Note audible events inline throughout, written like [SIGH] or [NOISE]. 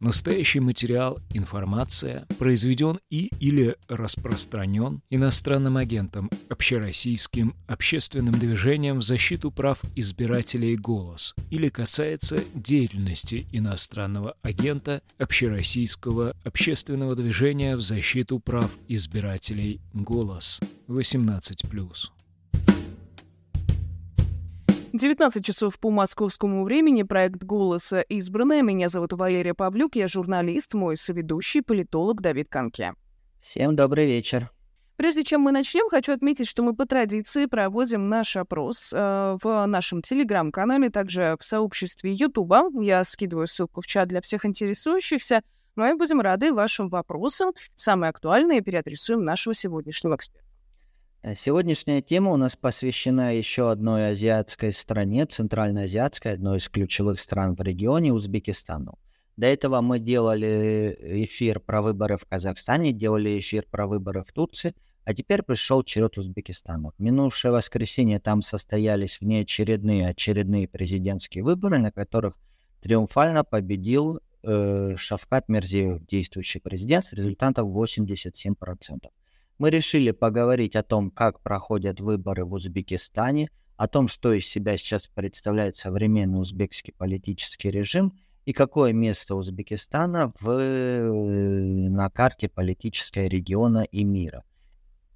Настоящий материал, информация произведен и или распространен иностранным агентом, общероссийским общественным движением в защиту прав избирателей «Голос» или касается деятельности иностранного агента общероссийского общественного движения в защиту прав избирателей «Голос» 18+. 19 часов по московскому времени. Проект «Голоса» избранная. Меня зовут Валерия Павлюк. Я журналист, мой соведущий, политолог Давид Канке. Всем добрый вечер. Прежде чем мы начнем, хочу отметить, что мы по традиции проводим наш опрос э, в нашем телеграм-канале, также в сообществе Ютуба. Я скидываю ссылку в чат для всех интересующихся. Мы будем рады вашим вопросам. Самые актуальные переадресуем нашего сегодняшнего эксперта. Э, сегодняшняя тема у нас посвящена еще одной азиатской стране, центральноазиатской, одной из ключевых стран в регионе, Узбекистану. До этого мы делали эфир про выборы в Казахстане, делали эфир про выборы в Турции, а теперь пришел черед Узбекистану. Минувшее воскресенье там состоялись внеочередные очередные президентские выборы, на которых триумфально победил э, Шавкат Мерзиев, действующий президент, с результатом 87% мы решили поговорить о том, как проходят выборы в Узбекистане, о том, что из себя сейчас представляет современный узбекский политический режим и какое место Узбекистана в, э, на карте политического региона и мира.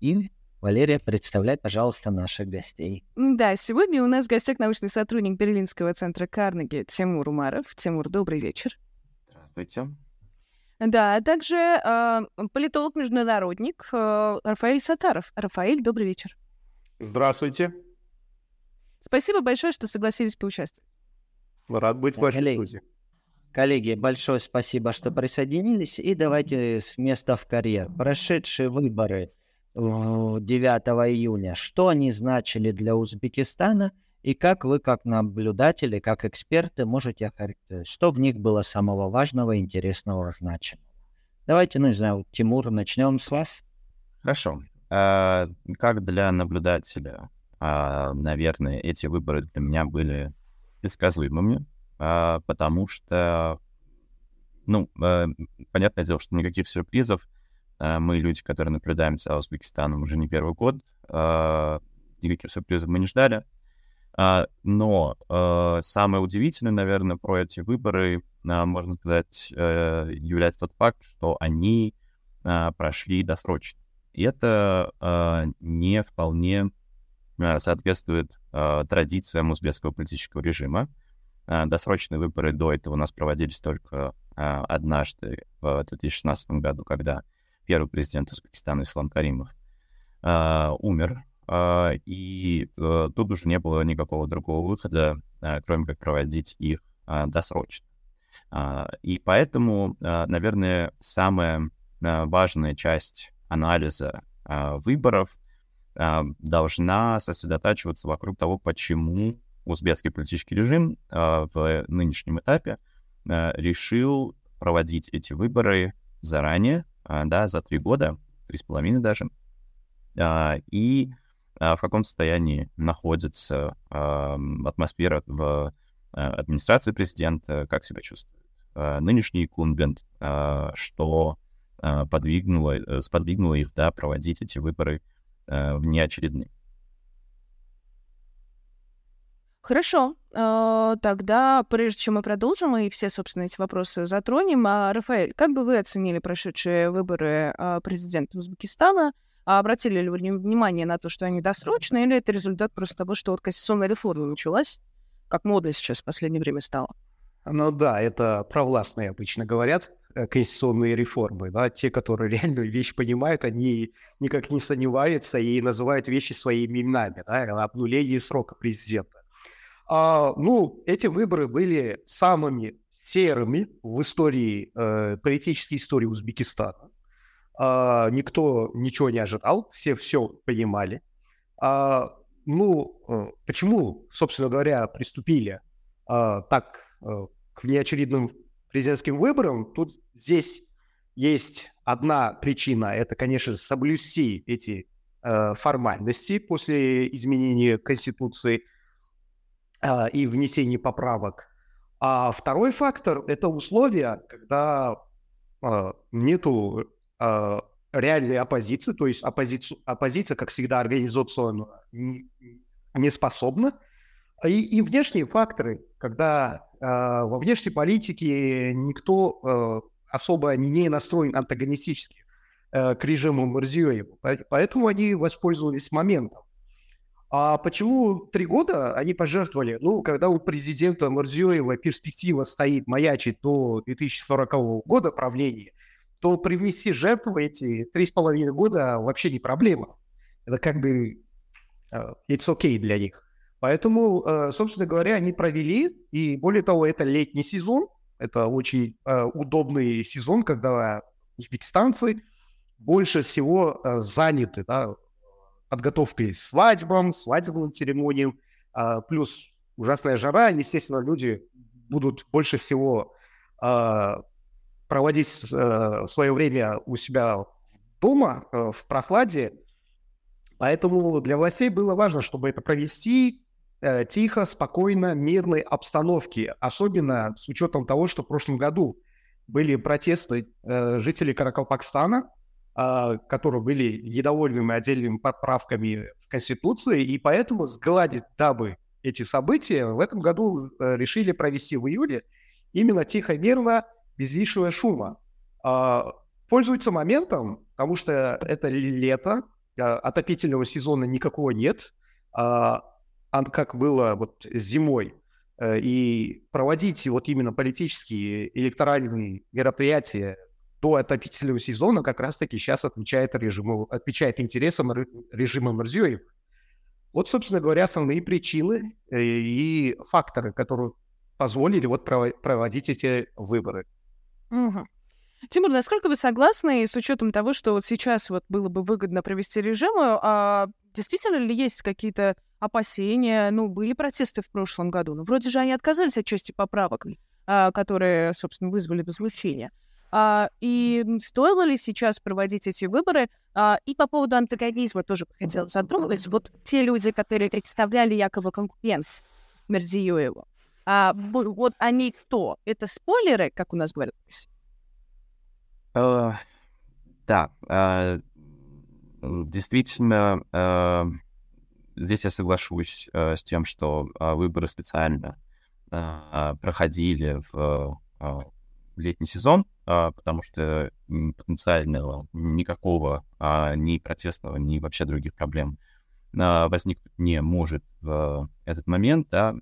И Валерия, представляй, пожалуйста, наших гостей. Да, сегодня у нас в гостях научный сотрудник Берлинского центра Карнеги Тимур Умаров. Тимур, добрый вечер. Здравствуйте. Да, а также э, политолог-международник э, Рафаэль Сатаров. Рафаэль, добрый вечер. Здравствуйте. Спасибо большое, что согласились поучаствовать. Рад быть в вашей коллеги, студии. Коллеги, большое спасибо, что присоединились. И давайте с места в карьер. Прошедшие выборы 9 июня, что они значили для Узбекистана – и как вы, как наблюдатели, как эксперты, можете охарактеризовать, что в них было самого важного, интересного, значимого? Давайте, ну, не знаю, Тимур, начнем с вас. Хорошо. А, как для наблюдателя, а, наверное, эти выборы для меня были предсказуемыми, а, потому что, ну, а, понятное дело, что никаких сюрпризов. А, мы люди, которые наблюдаем за Узбекистаном уже не первый год, а, никаких сюрпризов мы не ждали. А, но а, самое удивительное, наверное, про эти выборы, а, можно сказать, а, является тот факт, что они а, прошли досрочно. И это не вполне соответствует традициям узбекского политического режима. Досрочные выборы до этого у нас проводились только однажды в 2016 году, когда первый президент Узбекистана Ислам Каримов умер и э, тут уже не было никакого другого выхода, а, кроме как проводить их а, досрочно. И поэтому, наверное, самая важная часть анализа выборов должна сосредотачиваться вокруг того, почему узбекский политический режим в нынешнем этапе решил проводить эти выборы заранее, да, за три года, три с половиной даже, и а, в каком состоянии находится атмосфера в а, администрации президента, как себя чувствует а, нынешний инкумбент, что подвигнуло, э, сподвигнуло их да, проводить эти выборы внеочередные. Хорошо. Тогда, прежде чем мы продолжим и все, собственно, эти вопросы затронем, Рафаэль, как бы вы оценили прошедшие выборы президента Узбекистана? А обратили ли вы внимание на то, что они досрочные, или это результат просто того, что вот конституционная реформа началась, как мода сейчас в последнее время стала? Ну да, это провластные обычно говорят, э, конституционные реформы, да, те, которые [LAUGHS] реальную вещь понимают, они никак не сомневаются и называют вещи своими именами, да, обнуление срока президента. А, ну, эти выборы были самыми серыми в истории, э, политической истории Узбекистана. А, никто ничего не ожидал, все все понимали. А, ну, э, почему, собственно говоря, приступили а, так а, к внеочередным президентским выборам? Тут здесь есть одна причина, это, конечно, соблюсти эти а, формальности после изменения Конституции а, и внесения поправок. А второй фактор — это условия, когда э, нету э, реальной оппозиции, то есть оппозицию, оппозиция, как всегда, организационно не, способна. И, и внешние факторы, когда э, во внешней политике никто э, особо не настроен антагонистически э, к режиму Мурзиёева, поэтому они воспользовались моментом. А почему три года они пожертвовали? Ну, когда у президента Мурзиёева перспектива стоит маячить до 2040 года правления, то привнести жертвы эти три с половиной года вообще не проблема. Это как бы uh, it's okay для них. Поэтому, uh, собственно говоря, они провели, и более того, это летний сезон, это очень uh, удобный сезон, когда узбекистанцы больше всего заняты да, подготовкой свадьбам, свадебным церемониям, uh, плюс ужасная жара, естественно, люди будут больше всего uh, проводить э, свое время у себя дома э, в прохладе. Поэтому для властей было важно, чтобы это провести э, тихо, спокойно, мирной обстановке. Особенно с учетом того, что в прошлом году были протесты жителей Каракалпакстана, которые были недовольными отдельными поправками в Конституции, и поэтому сгладить, дабы эти события в этом году решили провести в июле именно тихо, мирно, без лишнего шума. А, пользуются моментом, потому что это лето, а, отопительного сезона никакого нет, а, как было вот зимой. Э, и проводить вот именно политические электоральные мероприятия до отопительного сезона как раз-таки сейчас отвечает, режиму, отвечает интересам режима Морзиёев. Вот, собственно говоря, основные причины э, и факторы, которые позволили вот проводить эти выборы. Угу. Тимур, насколько вы согласны с учетом того, что вот сейчас вот было бы выгодно провести режим, а действительно ли есть какие-то опасения? Ну, были протесты в прошлом году, но вроде же они отказались от части поправок, а, которые, собственно, вызвали возмущение. А, и стоило ли сейчас проводить эти выборы? А, и по поводу антагонизма тоже хотела затронуть. Вот те люди, которые представляли якобы конкуренц Мерзиёеву, а, вот они кто? Это спойлеры, как у нас говорят? Uh, да, uh, действительно, uh, здесь я соглашусь с тем, что выборы специально проходили в летний сезон, потому что потенциального никакого ни протестного, ни вообще других проблем а, возникнуть не может в этот момент, да,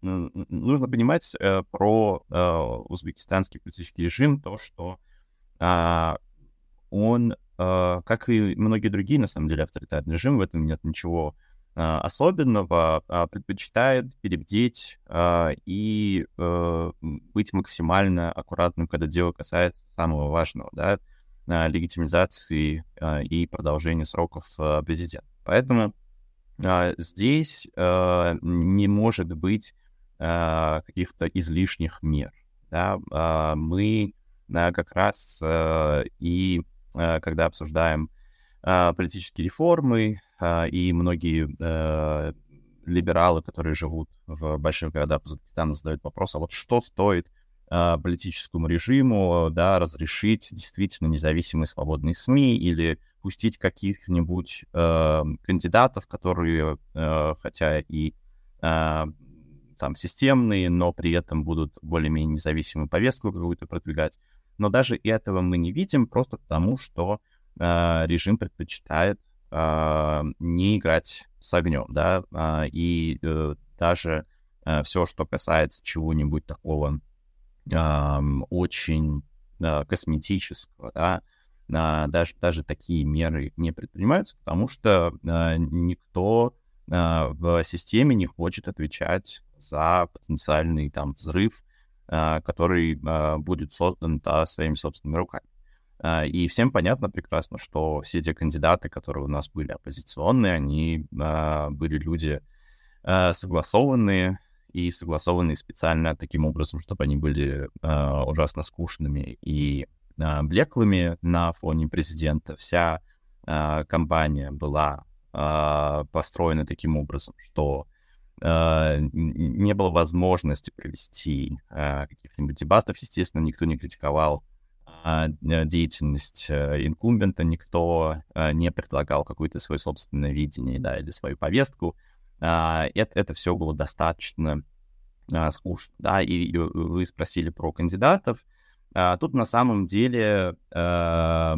нужно понимать э, про э, узбекистанский политический режим то, что а, он, э, как и многие другие, на самом деле, авторитарные режимы, в этом нет ничего особенного, предпочитает перебдеть и быть максимально аккуратным, когда дело касается самого важного, да, легитимизации и продолжения сроков президента. Поэтому а, здесь а, не может быть а, каких-то излишних мер. Да? А, мы а, как раз а, и а, когда обсуждаем а, политические реформы, а, и многие а, либералы, которые живут в больших городах Узбекистана, задают вопрос, а вот что стоит политическому режиму да, разрешить действительно независимые свободные СМИ или пустить каких-нибудь э, кандидатов, которые, э, хотя и э, там системные, но при этом будут более-менее независимую повестку какую-то продвигать. Но даже этого мы не видим, просто потому что э, режим предпочитает э, не играть с огнем, да, э, и э, даже э, все, что касается чего-нибудь такого э, очень э, косметического, да, а, даже, даже такие меры не предпринимаются, потому что а, никто а, в системе не хочет отвечать за потенциальный там взрыв, а, который а, будет создан да, своими собственными руками. А, и всем понятно прекрасно, что все те кандидаты, которые у нас были оппозиционные, они а, были люди а, согласованные, и согласованные специально таким образом, чтобы они были э, ужасно скучными и блеклыми на фоне президента. Вся э, кампания была э, построена таким образом, что не было возможности провести каких-нибудь дебатов. Естественно, никто не критиковал деятельность инкумбента, никто не предлагал какое-то свое собственное видение да, или свою повестку. Это, это все было достаточно скучно. Да? И вы спросили про кандидатов. А, тут на самом деле э,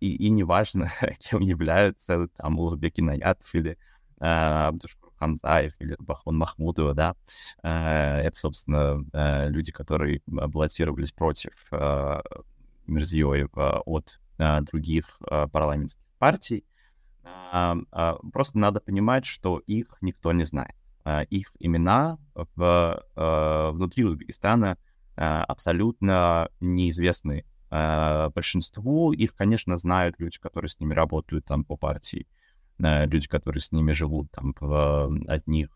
и, и не важно, [LAUGHS] кем являются там Улугбек Инаятов или э, Хамзаев или Бахон Махмудова, да. Э, это, собственно, э, люди, которые баллотировались против э, от э, других парламентских партий. Просто надо понимать, что их никто не знает. Их имена в, внутри Узбекистана — а, абсолютно неизвестны а, большинству. Их, конечно, знают люди, которые с ними работают там по партии, а, люди, которые с ними живут там в одних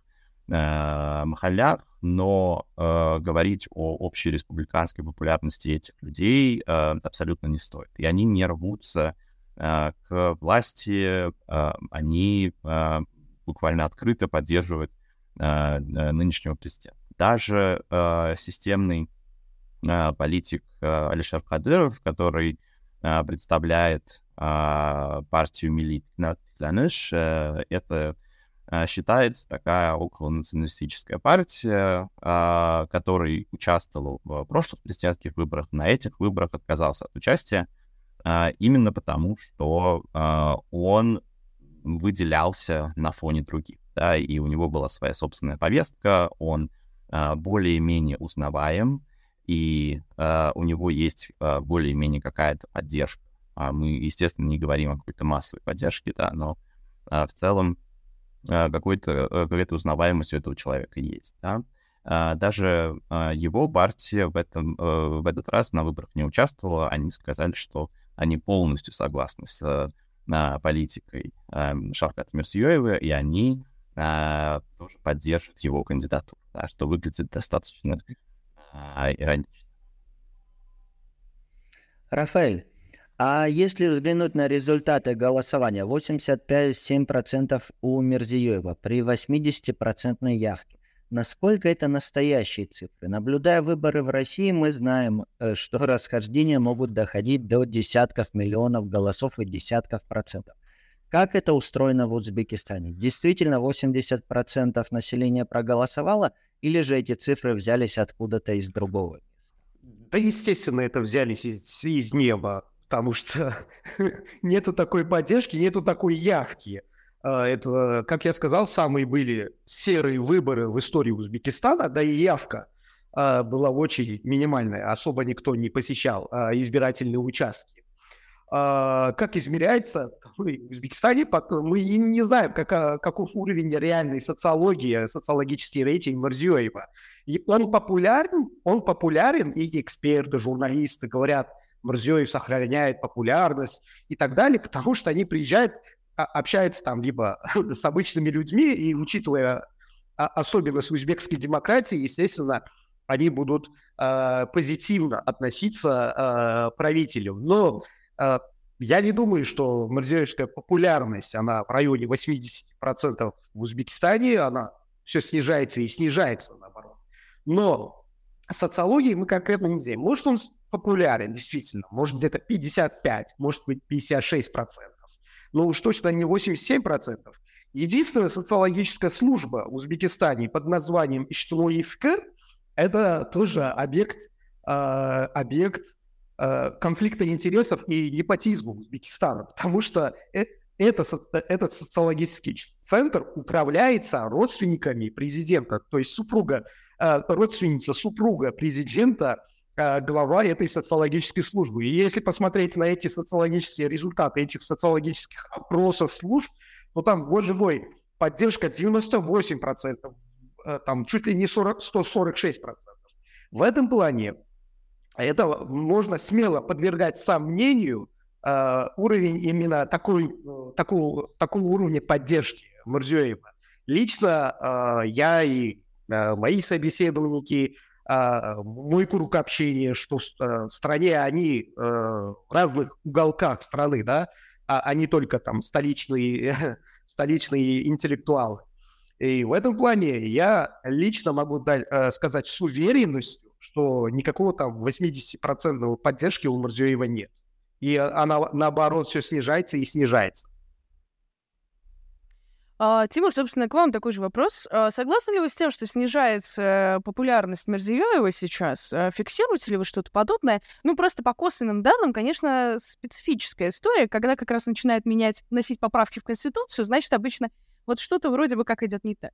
махалях, но э, говорить о общей республиканской популярности этих людей э, абсолютно не стоит. И они не рвутся э, к власти, э, они э, буквально открыто поддерживают э, нынешнего президента. Даже э, системный политик а, Алишер Кадыров, который а, представляет партию Милит Кланыш. Э, это считается такая околонационалистическая партия, который участвовал в прошлых президентских выборах, на этих выборах отказался от участия именно потому, что он выделялся на фоне других, да, и у него была своя собственная повестка, он более-менее узнаваем, и э, у него есть э, более-менее какая-то поддержка. А мы, естественно, не говорим о какой-то массовой поддержке, да, но э, в целом э, какой-то, э, какая-то узнаваемость у этого человека есть, да. Uh, даже uh, его партия в, этом, uh, в этот раз на выборах не участвовала. Они сказали, что они полностью согласны с uh, политикой uh, Шавката Мирсиёева, и они uh, тоже поддержат его кандидатуру, да, что выглядит достаточно иронично. Рафаэль, а если взглянуть на результаты голосования, 85-7% у Мерзиёева при 80% явке. Насколько это настоящие цифры? Наблюдая выборы в России, мы знаем, э, что [LAUGHS] расхождения могут доходить до десятков миллионов голосов и десятков процентов. Как это устроено в Узбекистане? Действительно, 80% населения проголосовало – или же эти цифры взялись откуда-то из другого места? Да, естественно, это взялись из, из неба, потому что [LAUGHS] нету такой поддержки, нету такой явки. А, это, как я сказал, самые были серые выборы в истории Узбекистана, да и явка а, была очень минимальная, особо никто не посещал а, избирательные участки. Uh, как измеряется в Узбекистане, мы не знаем, как, каков уровень реальной социологии, социологический рейтинг Марзиёева. И он популярен, он популярен, и эксперты, журналисты говорят, Марзиёев сохраняет популярность и так далее, потому что они приезжают, общаются там либо [LAUGHS] с обычными людьми, и учитывая особенность узбекской демократии, естественно, они будут э, позитивно относиться э, правителю. Но а, я не думаю, что марзиевская популярность, она в районе 80% в Узбекистане, она все снижается и снижается, наоборот. Но социологии мы конкретно не знаем. Может, он популярен, действительно, может, где-то 55, может быть, 56%. Но уж точно не 87%. Единственная социологическая служба в Узбекистане под названием Иштилуевка – это тоже объект, э, объект конфликта интересов и непотизма Узбекистана, потому что э, это, этот социологический центр управляется родственниками президента, то есть супруга, э, родственница супруга президента, глава этой социологической службы. И если посмотреть на эти социологические результаты этих социологических опросов служб, то там, боже мой, поддержка 98%, там чуть ли не 40, 146%. В этом плане это можно смело подвергать сомнению э, уровень именно такой, э, такого, такого уровня поддержки Мурзиева. Лично э, я и э, мои собеседовники, э, мой круг общения, что э, в стране они э, в разных уголках страны, да, а, а не только там столичные, [LAUGHS] столичные интеллектуалы. И в этом плане я лично могу э, сказать с уверенностью, что никакого там 80% поддержки у Мурзиева нет. И она, наоборот, все снижается и снижается. А, Тимур, собственно, к вам такой же вопрос. А, согласны ли вы с тем, что снижается популярность Мерзиёева сейчас? А, фиксируете ли вы что-то подобное? Ну, просто по косвенным данным, конечно, специфическая история. Когда как раз начинает менять, вносить поправки в Конституцию, значит, обычно вот что-то вроде бы как идет не так.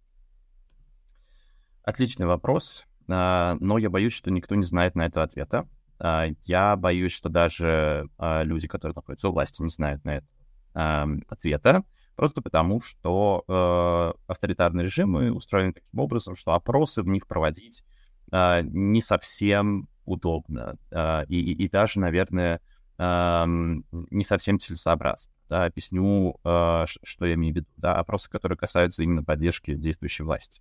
Отличный вопрос, но я боюсь, что никто не знает на это ответа. Я боюсь, что даже люди, которые находятся у власти, не знают на это ответа. Просто потому, что э, авторитарные режимы устроены таким образом, что опросы в них проводить не совсем удобно и, и, и даже, наверное, не совсем целесообразно. Да, объясню, что я имею в виду. Да, опросы, которые касаются именно поддержки действующей власти.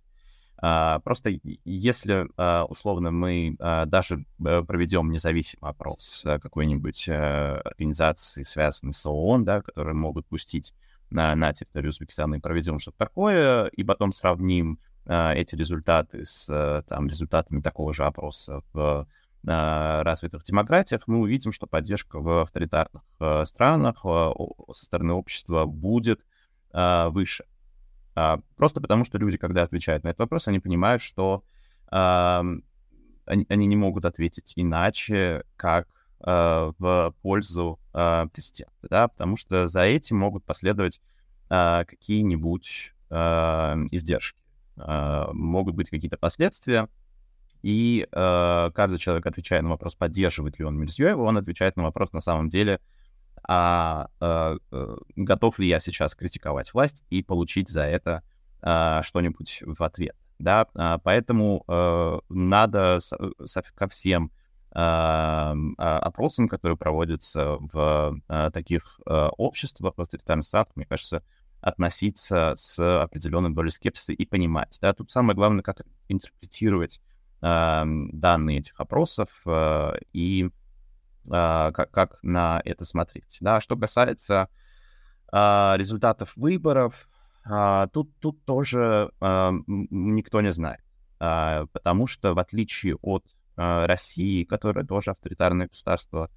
Просто если, uh, условно, мы uh, даже э, проведем независимый опрос какой-нибудь организации, связанной с ООН, да, которые могут пустить на, на территорию Узбекистана и проведем что-то такое, и потом сравним а, эти результаты с а, там, результатами такого же опроса в а, развитых демократиях, мы увидим, что поддержка в авторитарных а, странах а, со стороны общества будет а, выше. А, просто потому, что люди, когда отвечают на этот вопрос, они понимают, что они, они не могут ответить иначе, как Э, в пользу э, президента, да, потому что за этим могут последовать э, какие-нибудь издержки, могут быть какие-то последствия, и каждый человек, отвечая на вопрос, поддерживает ли он Мирзиёева, он отвечает на вопрос на самом деле, а, а, готов ли я сейчас критиковать власть и получить за это а, что-нибудь в ответ. Да? А, поэтому а, надо со, со, ко всем а, опросам, которые проводятся в а, таких а, обществах, в авторитарных странах, мне кажется, относиться с определенной долей скепсиса и понимать. Да? Тут самое главное, как интерпретировать данные этих опросов и как, как на это смотреть. Да? Что касается результатов выборов, тут, тут тоже никто не знает, потому что в отличие от а, России, которая тоже авторитарное государство.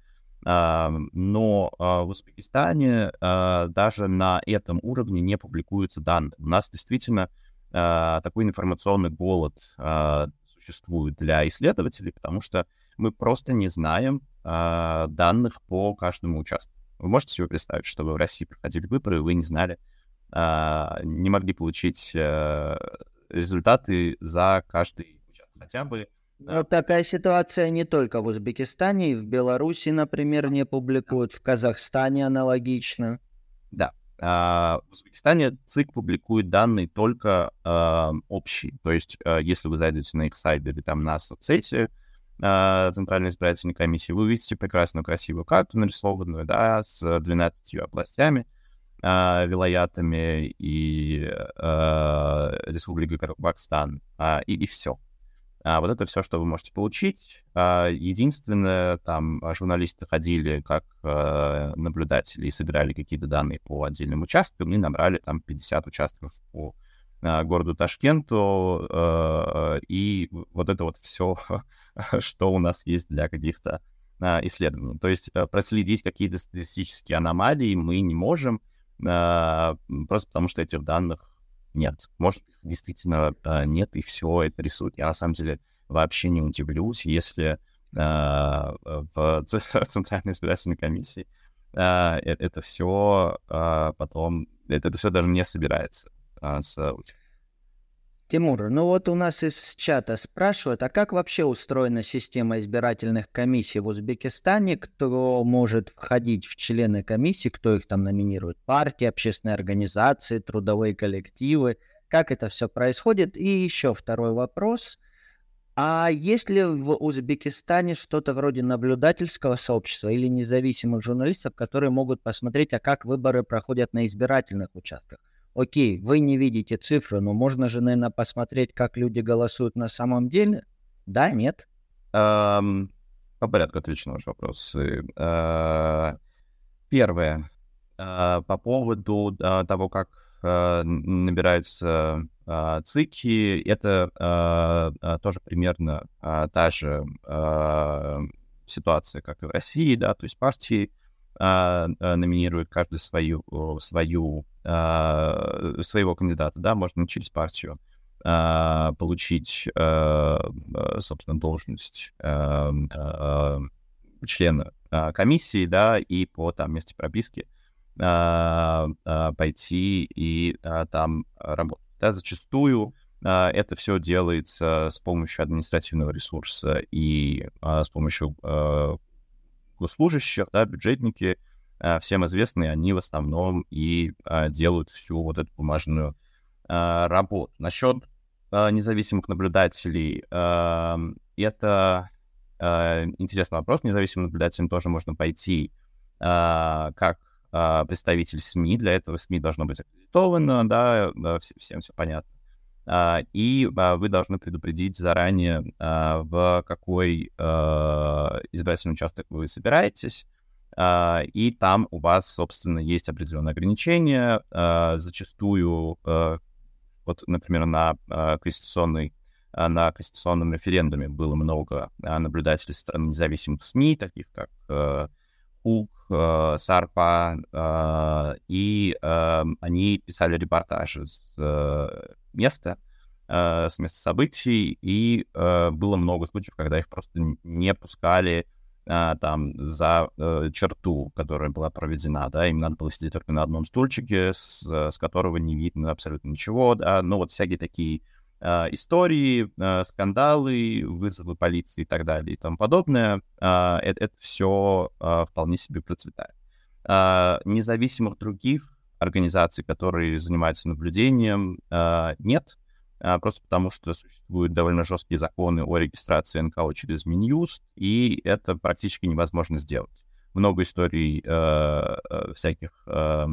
А, но а, в Узбекистане даже на этом уровне не публикуются данные. У нас действительно такой информационный голод существует для исследователей, потому что мы просто не знаем данных по каждому участку. Вы можете себе представить, что вы в России проходили выборы, и вы не знали, не могли получить результаты за каждый участок. Хотя бы но такая ситуация не только в Узбекистане, и в Беларуси, например, не публикуют, в Казахстане аналогично. Да. А, в Узбекистане ЦИК публикует данные только а, общие. То есть, а, если вы зайдете на их сайт или там на соцсети а, Центральной избирательной комиссии, вы увидите прекрасную красивую карту нарисованную, да, с 12 областями, а, вилаятами и а, Республикой Казахстан, а, и, и все. А вот это все, что вы можете получить. А, единственное, там а, журналисты ходили как а, наблюдатели и собирали какие-то данные по отдельным участкам и набрали там 50 участков по городу Ташкенту. И вот это вот все, [LAUGHS] что у нас есть для каких-то исследований. То есть проследить какие-то статистические аномалии мы не можем, просто потому что этих данных нет. Может, их действительно э, нет, и все это рисует. Я на самом деле вообще не удивлюсь, если э, [LAUGHS] в Центральной избирательной комиссии э, это все потом, это, все даже не собирается с. Тимур, ну вот у нас из чата спрашивают, а как вообще устроена система избирательных комиссий в Узбекистане? Кто может входить в члены комиссии, кто их там номинирует? Партии, общественные организации, трудовые коллективы? Как это все происходит? И еще второй вопрос. А есть ли в Узбекистане что-то вроде наблюдательского сообщества или независимых журналистов, которые могут посмотреть, а как выборы проходят на избирательных участках? Окей, вы не видите цифры, но можно же, наверное, посмотреть, как люди голосуют на самом деле? Да, нет? Um, по порядку отвечу на ваш вопрос. Uh, первое. Uh, по поводу uh, того, как э, набираются э, ЦИКи. Это э, тоже примерно та же ситуация, как и в России, да, то есть партии номинируют каждый свою, свою, своего кандидата, да, можно через партию получить, собственно, должность члена комиссии, да, и по там месте прописки пойти и там работать. Да, зачастую это все делается с помощью административного ресурса и с помощью госслужащих, да, бюджетники, всем известные, они в основном и делают всю вот эту бумажную работу. Насчет независимых наблюдателей, это интересный вопрос. Независимым наблюдателям тоже можно пойти как а, представитель СМИ, для этого СМИ должно быть аккредитовано, да, всем все понятно. А, и а, вы должны предупредить заранее, в какой избирательный участок вы собираетесь, и там у вас, собственно, есть определенные ограничения. Зачастую, вот, например, на конституционной на конституционном референдуме было много наблюдателей со стороны независимых СМИ, таких как УК, э, Сарпа, и они писали репортажи с места, с места событий, и было много случаев, когда их просто не пускали там за черту, которая была проведена, да, им надо было сидеть только на одном стульчике, с, с которого не видно абсолютно ничего, да, ну вот всякие такие э, истории, э, скандалы, вызовы полиции и так далее и тому подобное, э, это, это все э, вполне себе процветает. Э, независимых других организаций, которые занимаются наблюдением, э, нет, э, просто потому что существуют довольно жесткие законы о регистрации НКО через Минюст, и это практически невозможно сделать. Много историй э, всяких э,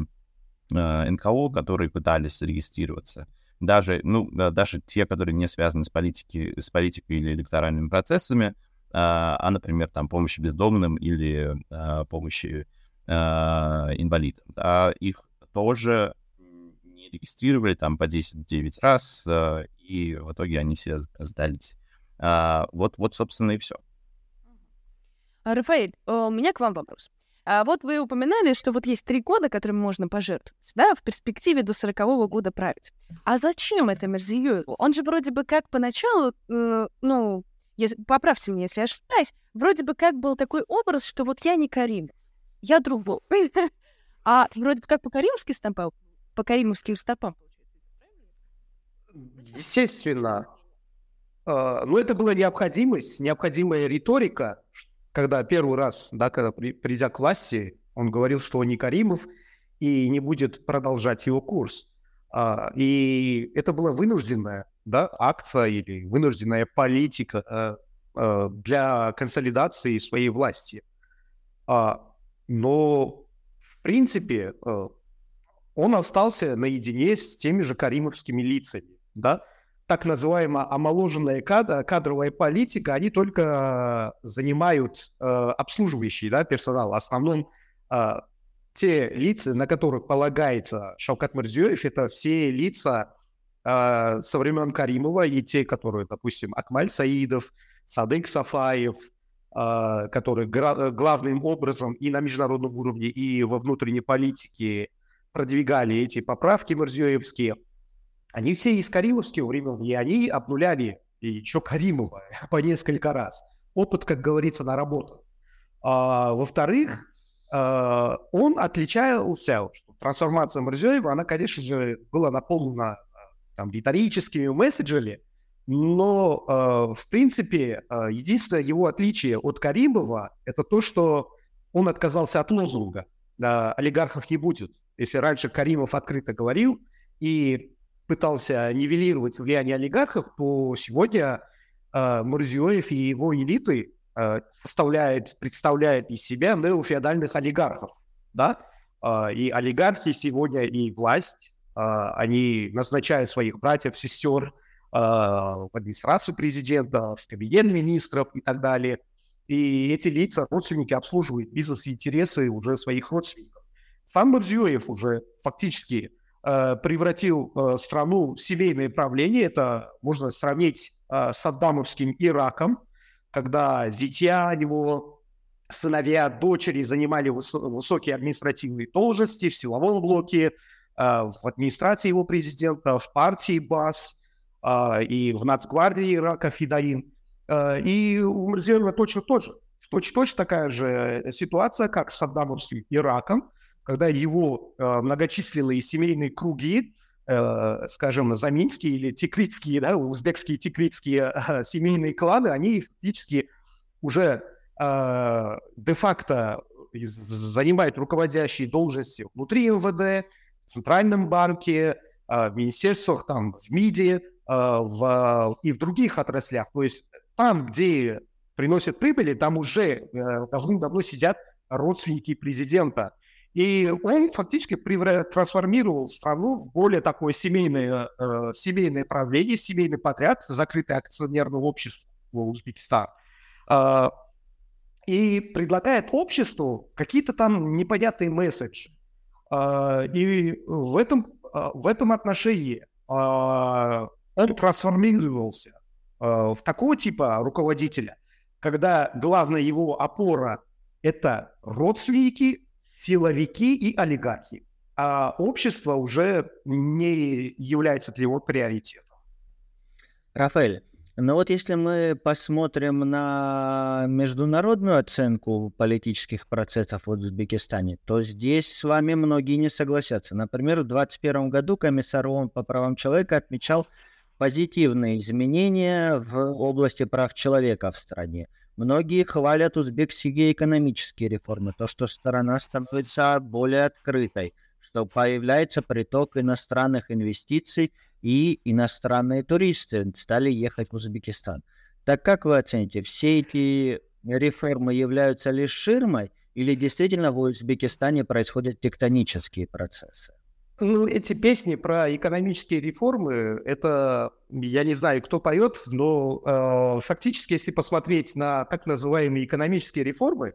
НКО, которые пытались зарегистрироваться даже, ну, даже те, которые не связаны с, политики, с политикой или электоральными процессами, а, а например, там, помощи бездомным или а, помощи а, инвалидам. Да, их тоже не регистрировали там по 10-9 раз, а, и в итоге они все сдались. А, вот, вот, собственно, и все. Рафаэль, у меня к вам вопрос. А вот вы упоминали, что вот есть три года, которыми можно пожертвовать, да, в перспективе до сорокового года править. А зачем это Мерзиёеву? Он же вроде бы как поначалу, э, ну, если, поправьте меня, если ошибаюсь, вроде бы как был такой образ, что вот я не Карим, я другой. [LAUGHS] А вроде бы как по каримовски стопам, по каримовским стопам. Естественно. Uh, ну, это была необходимость, необходимая риторика, когда первый раз, да, когда при, придя к власти, он говорил, что он не Каримов и не будет продолжать его курс. А, и это была вынужденная да, акция или вынужденная политика а, а, для консолидации своей власти. А, но, в принципе, а, он остался наедине с теми же каримовскими лицами, да, так называемая омоложенная кадр, кадровая политика, они только занимают э, обслуживающий да, персонал. В основном э, те лица, на которых полагается Шавкат Мирзиёев, это все лица э, со времен Каримова и те, которые, допустим, Акмаль Саидов, Садык Сафаев, э, которые главным образом и на международном уровне, и во внутренней политике продвигали эти поправки мирзиёевские – они все из каримовского времени, и они обнуляли еще Каримова [LAUGHS] по несколько раз. Опыт, как говорится, на работу. А, во-вторых, а, он отличался, что трансформация Морзеева, она, конечно же, была наполнена там, риторическими месседжами, но, э, в принципе, э, единственное его отличие от Каримова – это то, что он отказался от лозунга «олигархов не будет». Если раньше Каримов открыто говорил, и пытался нивелировать влияние олигархов, то сегодня э, Мурзиёев и его элиты э, составляет, представляют из себя неофеодальных олигархов, да, э, и олигархи сегодня и власть, э, они назначают своих братьев, сестер э, в администрацию президента, в кабинет министров и так далее, и эти лица, родственники обслуживают бизнес-интересы уже своих родственников. Сам Мурзиёев уже фактически э, превратил э, страну в семейное правление. Это можно сравнить э, с Аддамовским Ираком, когда зятья его, сыновья, дочери занимали выс- высокие административные должности в силовом блоке, э, в администрации его президента, в партии БАС э, и в нацгвардии Ирака Фидаин. Э, и у Мирзиёева точно тоже. Точно-точно такая же ситуация, как с Саддамовским Ираком, когда его э, многочисленные семейные круги, э, скажем, заминские или тикритские, да, узбекские тикритские э, семейные кланы, они фактически уже э, де-факто занимают руководящие должности внутри МВД, в Центральном банке, э, в министерствах, там, в МИДе э, в, и в других отраслях. То есть там, где приносят прибыли, там уже э, давным-давно сидят родственники президента. И он фактически трансформировал страну в более такое семейное, э, семейное правление, семейный подряд, закрытое акционерное общество Узбекистан. Э, и предлагает обществу какие-то там непонятные месседжи. Э, и в этом, э, в этом отношении он трансформировался в такого типа руководителя, когда главная его опора – это родственники, силовики и олигархи. А общество уже не является для него приоритетом. Рафаэль, ну вот если мы посмотрим на международную оценку политических процессов в Узбекистане, то здесь с вами многие не согласятся. Например, в 2021 году комиссар ООН по правам человека отмечал позитивные изменения в области прав человека в стране. Многие хвалят узбекские экономические реформы, то, что страна становится более открытой, что появляется приток иностранных инвестиций и иностранные туристы стали ехать в Узбекистан. Так как вы оцените, все эти реформы являются лишь ширмой или действительно в Узбекистане происходят тектонические процессы? Ну, эти песни про экономические реформы, это, я не знаю, кто поет, но э, фактически, если посмотреть на так называемые экономические реформы,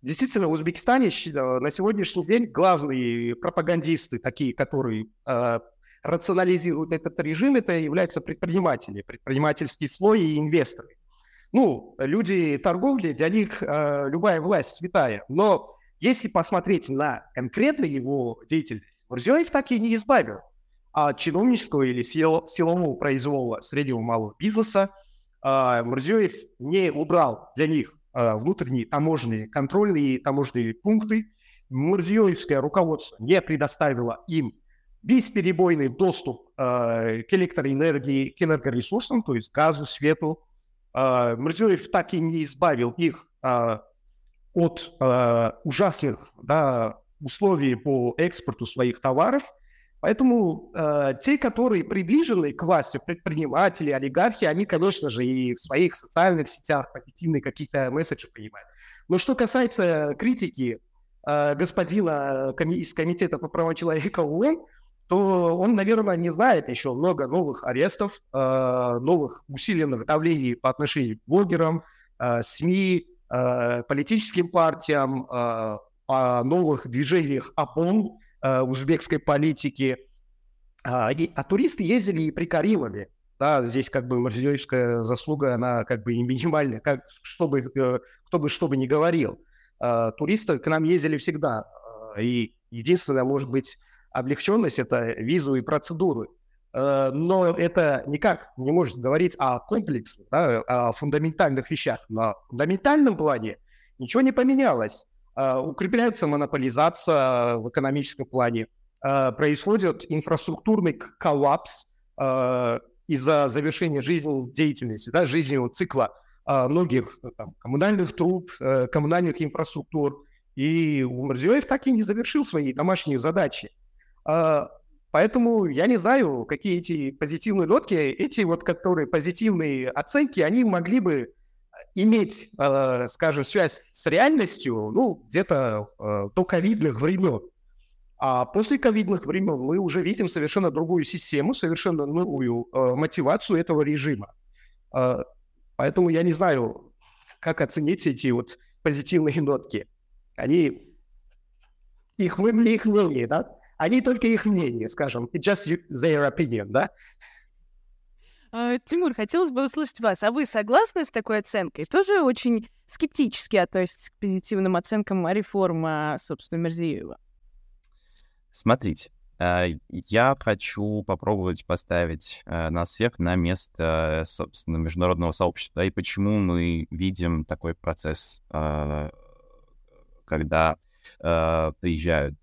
действительно, в Узбекистане э, на сегодняшний день главные пропагандисты, такие, которые э, рационализируют этот режим, это являются предприниматели, предпринимательский слой и инвесторы. Ну, люди торговли, для них э, любая власть святая, но если посмотреть на конкретно его деятельность, Мурзиёев так и не избавил от чиновнического или сил, силового произвола среднего малого бизнеса. А, Мурзиёев не убрал для них а, внутренние таможенные контрольные таможенные пункты. Мурзиёевское руководство не предоставило им бесперебойный доступ э, к электроэнергии, к энергоресурсам, то есть газу, свету. Э, Мурзиёев так и не избавил их от э, ужасных да, условий по экспорту своих товаров. Поэтому э, те, которые приближены к власти, предприниматели, олигархи, они, конечно же, и в своих социальных сетях позитивные какие-то месседжи понимают. Но что касается критики э, господина коми- из Комитета по правам человека ООН, то он, наверное, не знает еще много новых арестов, э, новых усиленных давлений по отношению к блогерам, э, СМИ, политическим партиям, э, о новых движениях ОПОН э, в узбекской политике. А, а туристы ездили и при. Да, здесь как бы Марзиёевская заслуга, она как бы минимальная, как, чтобы, кто бы что бы ни говорил. Туристы к нам ездили всегда. И единственное, может быть, облегченность – это визовые процедуры. Э, но это никак не может говорить о комплексе, да, о фундаментальных вещах. На фундаментальном плане ничего не поменялось. Э, укрепляется монополизация в экономическом плане, э, происходит инфраструктурный коллапс из-за завершения жизненной деятельности, да, жизненного цикла многих там, коммунальных труб, коммунальных инфраструктур. И Умарзиёев так и не завершил свои домашние задачи. Поэтому я не знаю, какие эти позитивные нотки, эти вот, которые позитивные оценки, они могли бы иметь, э, скажем, связь с реальностью, ну, где-то э, до ковидных времен. А после ковидных времен мы уже видим совершенно другую систему, совершенно новую э, мотивацию этого режима. Э, поэтому я не знаю, как оценить эти вот позитивные нотки. Они, их, их мнение, да? Они только их мнение, скажем, just their opinion, да? А, Тимур, хотелось бы услышать вас. А вы согласны с такой оценкой? Тоже очень скептически относитесь к позитивным оценкам реформы, собственно, Мерзиева? Смотрите, э, я хочу попробовать поставить э, нас всех на место, собственно, международного сообщества. И почему мы видим такой процесс, когда приезжают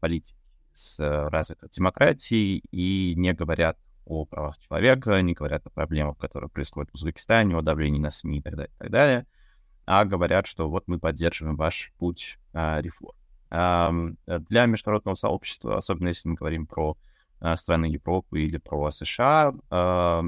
политики с развитой демократией и не говорят о правах человека, не говорят о проблемах, которые происходят в Узбекистане, о давлении на СМИ и так далее, и так далее, а говорят, что вот мы поддерживаем ваш путь а, реформ. А, для международного сообщества, особенно если мы говорим про а, страны Европы или про США, а,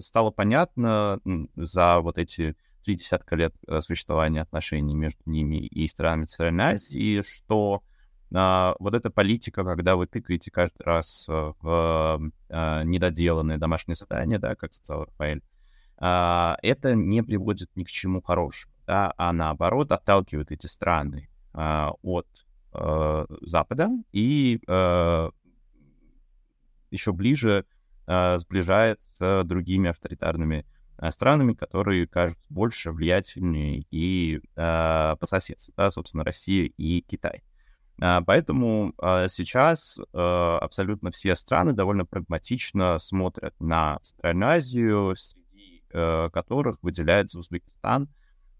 стало понятно за вот эти три десятка лет э, существования отношений между ними и странами Центральной Азии, что а, вот эта политика, когда вы тыкаете каждый раз э, в а, недоделанное домашнее задание, да, как сказал Рафаэль, а, это не приводит ни к чему хорошему, да, а наоборот отталкивает эти страны а, от а, Запада и а, еще ближе а, сближает с другими авторитарными странами, которые кажутся больше влиятельнее и э, по соседству, да, собственно, Россия и Китай. А, поэтому а, сейчас а, абсолютно все страны довольно прагматично смотрят на Центральную Азию, среди э, которых выделяется Узбекистан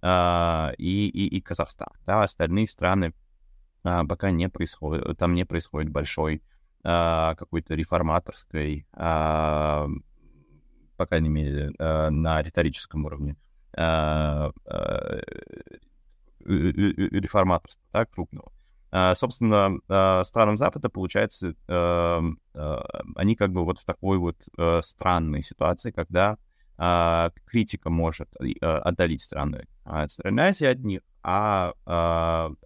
и, и, и Казахстан. Да, остальные страны пока не происходит, там не происходит большой какой-то реформаторской, по крайней мере, на риторическом уровне реформаторства да, крупного. А, собственно, а, странам Запада, получается, а, они как бы вот в такой вот э, странной ситуации, когда критика может отдалить страны Центральной Азии от них, а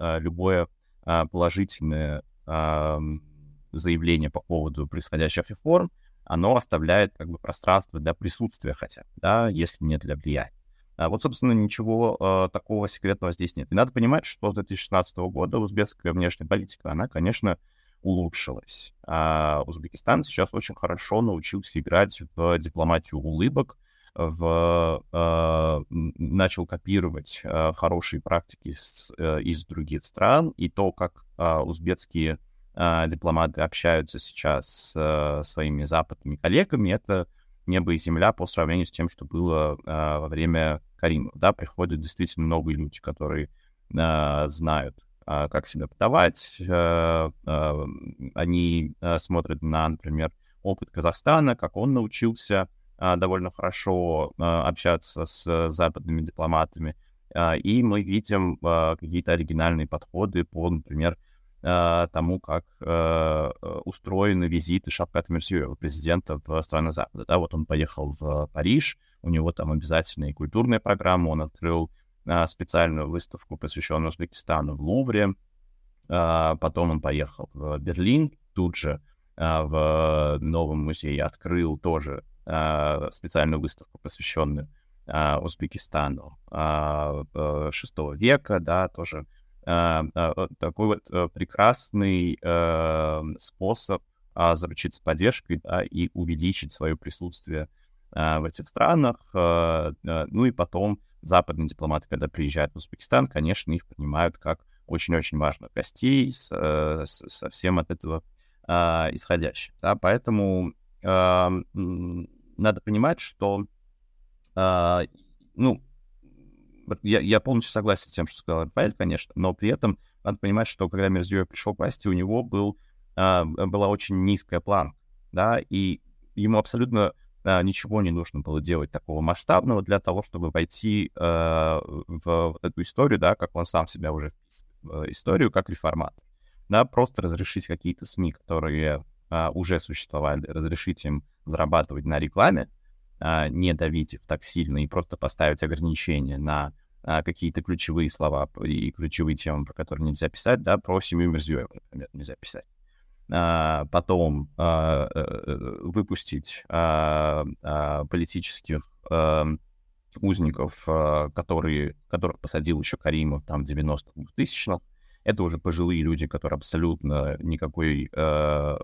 любое положительное заявление по поводу происходящих реформ, оно оставляет как бы пространство для присутствия хотя бы, да, если не для влияния. А вот, собственно, ничего э, такого секретного здесь нет. И надо понимать, что с 2016 года узбекская внешняя политика, она, конечно, улучшилась. А Узбекистан сейчас очень хорошо научился играть в дипломатию улыбок, в, э, начал копировать э, хорошие практики с, э, из других стран, и то, как э, узбекские э, дипломаты общаются сейчас с э, своими западными коллегами, это небо и земля по сравнению с тем, что было э, во время Каримов, да, приходят действительно новые люди, которые э, знают, э, как себя подавать, э, э, они э, смотрят на, например, опыт Казахстана, как он научился э, довольно хорошо э, общаться с западными дипломатами, э, и мы видим э, какие-то оригинальные подходы по, например, тому, как э, устроены визиты Шапката Мирзиёева, президента в страны Запада. Да, вот он поехал в Париж, у него там обязательная культурная программа, он открыл а, специальную выставку, посвященную Узбекистану в Лувре, а, потом он поехал в Берлин, тут же а, в новом музее открыл тоже а, специальную выставку, посвященную а, Узбекистану а, VI века, да, тоже такой вот а, прекрасный а, способ а, заручиться поддержкой да, и увеличить свое присутствие а, в этих странах. А, а, ну и потом западные дипломаты, когда приезжают в Узбекистан, конечно, их принимают как очень-очень важных гостей э, с, со всем от этого а, исходящим. Да? Поэтому а, надо понимать, что а, ну, я, я полностью согласен с тем, что сказал Рафаэль, конечно, но при этом надо понимать, что когда Мерзиёев пришел к власти, у него был, а, была очень низкая планка, да, и ему абсолютно а, ничего не нужно было делать такого масштабного для того, чтобы войти э, в, в эту историю, да, как он сам себя уже в историю, как реформатор. Да, просто разрешить какие-то СМИ, которые э, уже существовали, разрешить им зарабатывать на рекламе, э, не давить их так сильно и просто поставить ограничения на э, какие-то ключевые слова и ключевые темы, про которые нельзя писать, да, про семью Мерзиёева, например, нельзя писать. А, потом а, э, э, выпустить а, политических узников, которые, которых посадил еще Каримов там в 90-х, 2000-х. Это уже пожилые люди, которые абсолютно никакой э,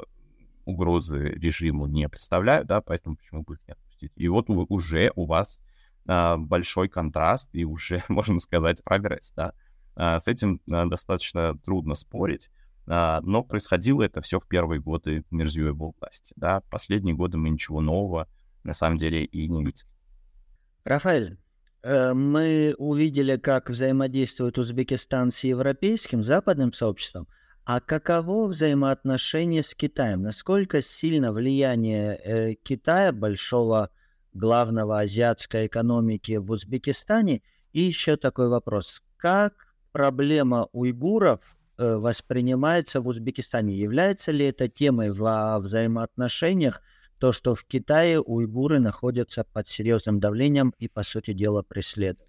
угрозы режиму не представляют, да, поэтому почему бы их не отпустить? И вот уже у вас большой контраст и уже, [LAUGHS] можно сказать, прогресс, да. Э, с этим э, достаточно трудно спорить. Но происходило это все в первые годы Мирзиёева власти. Да? Последние годы мы ничего нового на самом деле и не видим. Рафаэль, э, мы увидели, как взаимодействует Узбекистан с европейским, западным сообществом. А каково взаимоотношение с Китаем? Насколько сильно влияние э, Китая, большого главного азиатской экономики в Узбекистане? И еще такой вопрос. Как проблема уйгуров э, воспринимается в Узбекистане? Является ли это темой во взаимоотношениях то, что в Китае уйгуры находятся под серьезным давлением и, по сути дела, преследованием?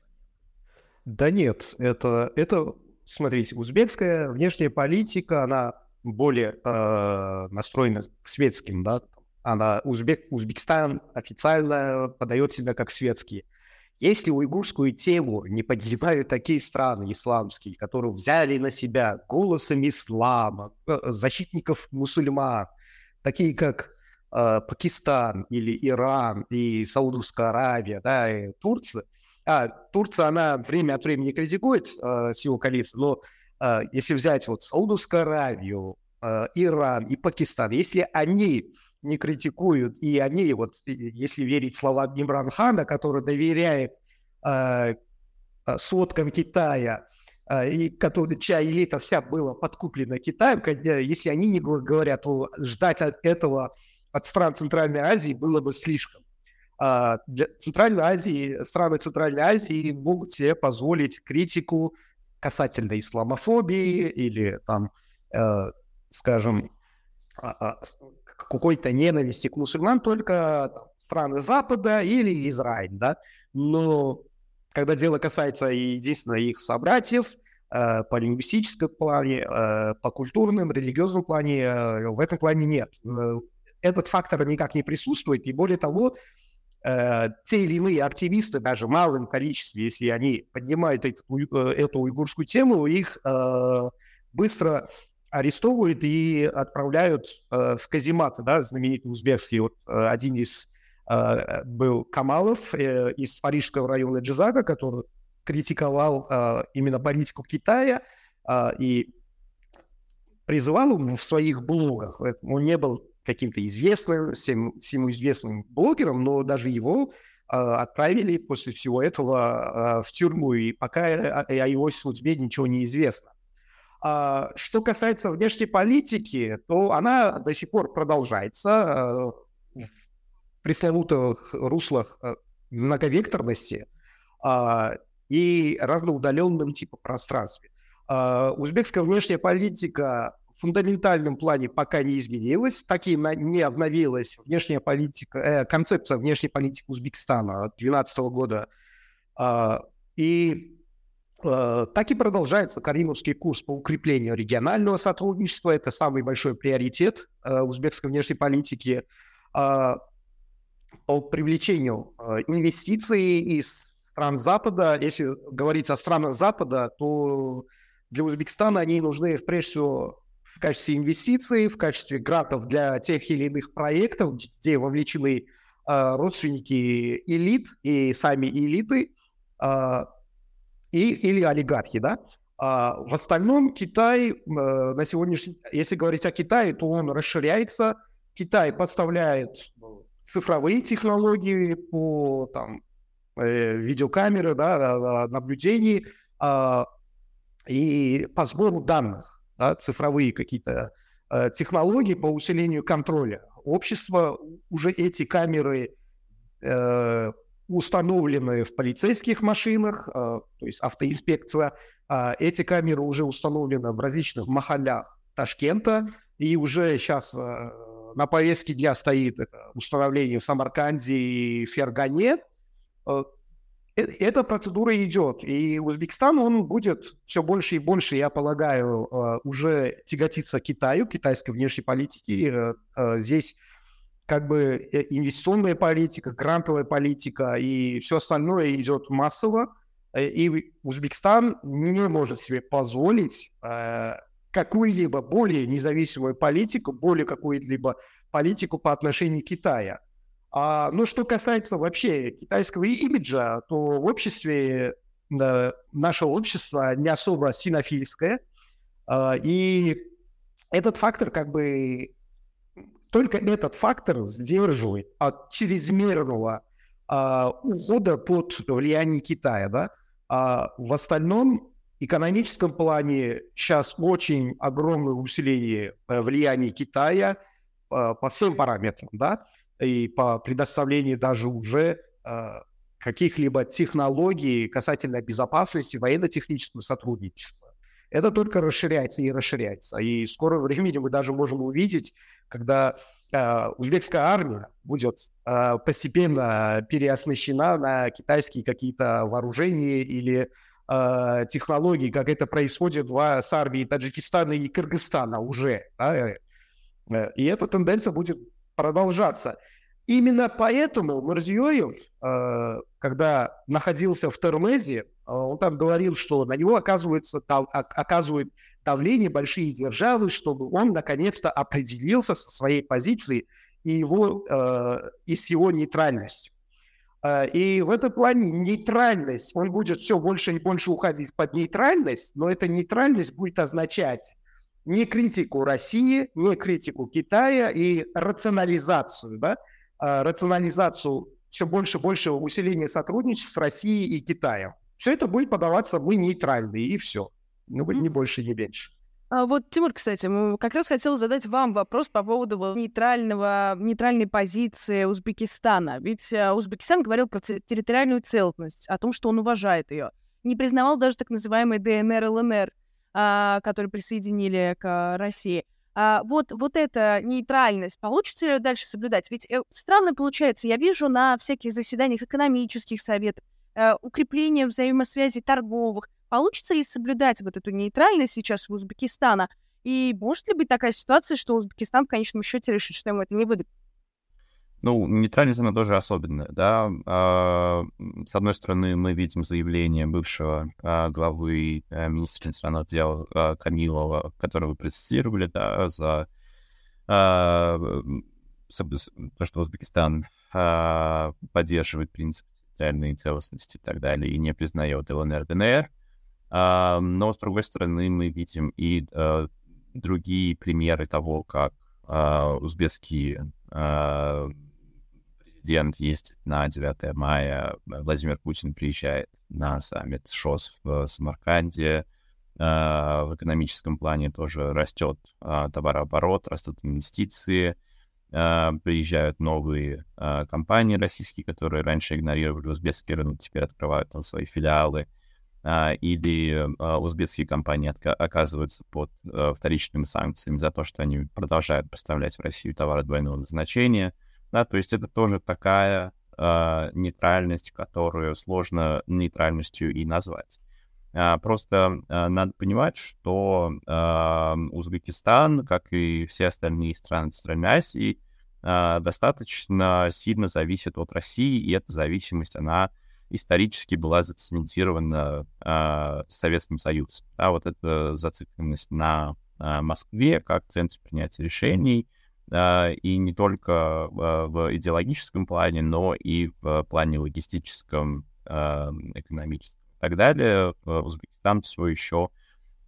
Да нет, это, это, смотрите, узбекская внешняя политика, она более э, настроена к светским, да, она, Узбек, Узбекистан официально подает себя как светский. Если уйгурскую тему не поднимают такие страны исламские, которые взяли на себя голосом ислама, э, защитников мусульман, такие как э, Пакистан или Иран и Саудовская Аравия, да, и Турция, а, Турция, она время от времени критикует э, силу коалиции, но э, если взять вот Саудовскую Аравию, э, Иран и Пакистан, если они не критикуют, и они, вот, если верить словам Имран Хана, который доверяет э, э сводкам Китая, э, и который, чья элита вся была подкуплена Китаем, если они не говорят, то ждать от этого от стран Центральной Азии было бы слишком. А для Центральной Азии, страны Центральной Азии могут себе позволить критику касательно исламофобии или там, э, скажем, а, а, какой-то ненависти к мусульман только там, страны Запада или Израиль, да. Но когда дело касается единственно их собратьев, э, по лингвистическому плане, э, по культурным, религиозному плане, э, в этом плане нет. Э, этот фактор никак не присутствует, и более того, э, те или иные активисты, даже в малом количестве, если они поднимают эту, э, эту уйгурскую тему, их быстро арестовывают и отправляют э, в казематы, да, знаменитый узбекский, вот э, один из э, был Камалов э, из парижского района Джизага, который критиковал э, именно политику Китая э, и призывал в своих блогах, он не был каким-то известным, всем, всему известным блогером, но даже его э, отправили после всего этого э, в тюрьму, и пока о его судьбе ничего не известно. А, что касается внешней политики, то она до сих пор продолжается э, в пресловутых руслах э, многовекторности э, и разноудаленном типа пространстве. Э, узбекская внешняя политика фундаментальном плане пока не изменилась, так и не обновилась внешняя политика, э, концепция внешней политики Узбекистана 2012 года. И так и продолжается Каримовский курс по укреплению регионального сотрудничества. Это самый большой приоритет э, узбекской внешней политики. Э, по привлечению э, инвестиций из стран Запада. Если говорить о странах Запада, то для Узбекистана они нужны прежде всего в качестве инвестиций, в качестве грантов для тех или иных проектов, где вовлечены э, родственники элит и сами элиты э, и, или олигархи, да. А в остальном Китай э, на сегодняшний, если говорить о Китае, то он расширяется. Китай поставляет цифровые технологии по там э, видеокамеры, да, наблюдений э, и по сбору данных да, цифровые какие-то э, технологии по усилению контроля. Общество уже эти камеры установлены в полицейских машинах, э, то есть автоинспекция. Э, эти камеры уже установлены в различных махалях Ташкента, и уже сейчас э, на повестке дня стоит установление в Самарканде и Фергане. Э, эта процедура идет, и Узбекистан, он будет все больше и больше, я полагаю, уже тяготиться Китаю, китайской внешней политики. Э, здесь как бы инвестиционная политика, грантовая политика и все остальное идет массово. И Узбекистан не может себе позволить какую-либо более независимую политику, более какую-либо политику по отношению к Китаю. А, ну, что касается вообще китайского имиджа, то в обществе, э, наше общество не особо синофильское, э, и этот фактор как бы только этот фактор сдерживает от чрезмерного э, ухода под влияние Китая, да. А в остальном экономическом плане сейчас очень огромное усиление э, влияния Китая э, по всем параметрам, да и по предоставлению даже уже э, каких-либо технологий касательно безопасности, военно-технического сотрудничества. Это только расширяется и расширяется. И в скором времени мы даже можем увидеть, когда э, узбекская армия будет э, постепенно переоснащена на китайские какие-то вооружения или э, технологии, как это происходит в, с армией Таджикистана и Кыргызстана уже. Да? Э, и эта тенденция будет продолжаться. Именно поэтому Мурзиёев, э, когда находился в Термезе, э, он там говорил, что на него оказывается, оказывают давление большие державы, чтобы он наконец-то определился со своей позицией и, его, э, и с его нейтральностью. И в этом плане нейтральность, он будет все больше и больше уходить под нейтральность, но эта нейтральность будет означать не критику России, не критику Китая и рационализацию, да, рационализацию все больше и больше усиления сотрудничества с Россией и Китаем. Все это будет подаваться мы нейтральные, и все. Ну, не больше, не меньше. А вот, Тимур, кстати, как раз хотел задать вам вопрос по поводу нейтрального, нейтральной позиции Узбекистана. Ведь а, Узбекистан говорил про территориальную целостность, о том, что он уважает ее. Не признавал даже так называемый ДНР, ЛНР – а, которые присоединили к России. А, вот, вот эта нейтральность, получится ли дальше соблюдать? Ведь э, странно получается, я вижу на всяких заседаниях экономических советов, э, укрепление взаимосвязи торговых. Получится ли соблюдать вот эту нейтральность сейчас у Узбекистана? И может ли быть такая ситуация, что Узбекистан в конечном счете решит, что ему это не выгодно? Ну, нейтральность, она тоже особенная, да. А, с одной стороны, мы видим заявление бывшего а, главы а, министра иностранных дел а, Камилова, которого вы процитировали, да, за то, что Узбекистан поддерживает принцип территориальной целостности и так далее, и не признает ЛНР, ДНР. Но, с другой стороны, мы видим и а, другие примеры того, как узбекские президент ездит на 9 мая, Владимир Путин приезжает на саммит ШОС в Самарканде, а, в экономическом плане тоже растет товарооборот, растут инвестиции, приезжают новые компании российские, которые раньше игнорировали узбекский рынок, теперь открывают там свои филиалы, или узбекские компании оказываются под вторичными санкциями за то, что они продолжают поставлять в Россию товары двойного назначения — да, то есть это тоже такая э, нейтральность, которую сложно нейтральностью и назвать. А, просто а, надо понимать, что а, Узбекистан, как и все остальные страны страны Азии, а, достаточно сильно зависит от России, и эта зависимость, она исторически была зацементирована а, Советским Союзом. Да, вот эта зацикленность на а, Москве как центре принятия решений, и не только в идеологическом плане, но и в плане логистическом, экономическом и так далее. Узбекистан все еще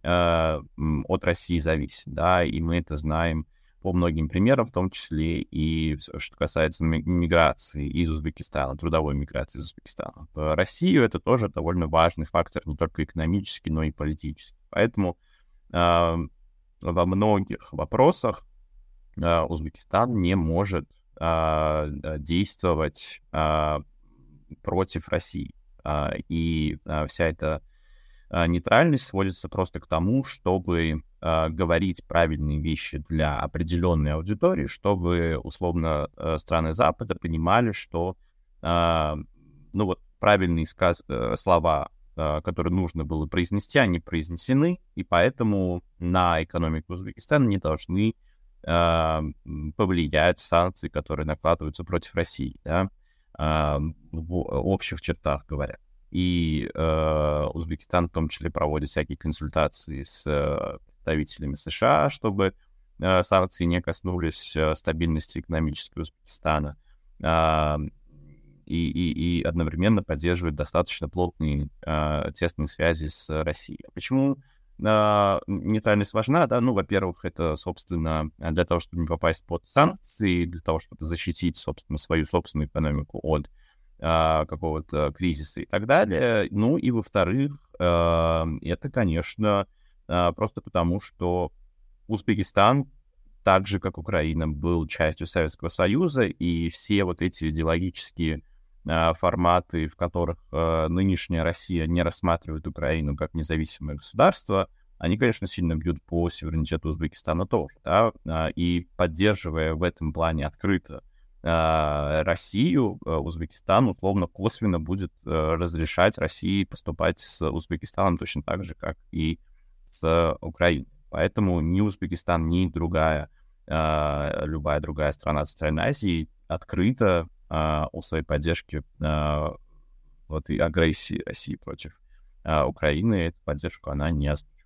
от России зависит, да, и мы это знаем по многим примерам, в том числе и что касается миграции из Узбекистана, трудовой миграции из Узбекистана. В Россию это тоже довольно важный фактор, не только экономический, но и политический. Поэтому э, во многих вопросах а, Узбекистан не может а, действовать а, против России. И вся эта нейтральность сводится просто к тому, чтобы говорить правильные вещи для определенной аудитории, чтобы, условно, страны Запада понимали, что ну вот правильные сказ... Э, слова, которые нужно было произнести, они произнесены, и поэтому на экономику Узбекистана не должны э, повлиять санкции, которые накладываются против России, да, э, в общих чертах говоря. и э, Узбекистан в том числе проводит всякие консультации с э, представителями США, чтобы э, санкции не коснулись э, стабильности экономической Узбекистана. Э, и, и, и одновременно поддерживает достаточно плотные э, тесные связи с Россией. Почему нейтральность важна? Да? Ну, во-первых, это, собственно, для того, чтобы не попасть под санкции, для того, чтобы защитить, собственно, свою собственную экономику от э, какого-то кризиса и так далее. Ну, и, во-вторых, э, это, конечно, э, просто потому, что Узбекистан так же, как Украина, был частью Советского Союза, и все вот эти идеологические а, форматы, в которых э, нынешняя Россия не рассматривает Украину как независимое государство, они, конечно, сильно бьют по суверенитету Узбекистана тоже, да, а, и поддерживая в этом плане открыто а, Россию, Узбекистан условно косвенно будет разрешать России поступать с Узбекистаном точно так же, как и с Украиной. Поэтому ни Узбекистан, ни другая, любая другая страна Центральной Азии открыто а, о своей поддержке а, вот и агрессии России против а, Украины. Эту поддержку она не озвучивает.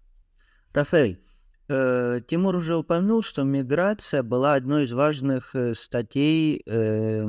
Рафаэль, э, Тимур уже упомянул, что миграция была одной из важных э, статей э,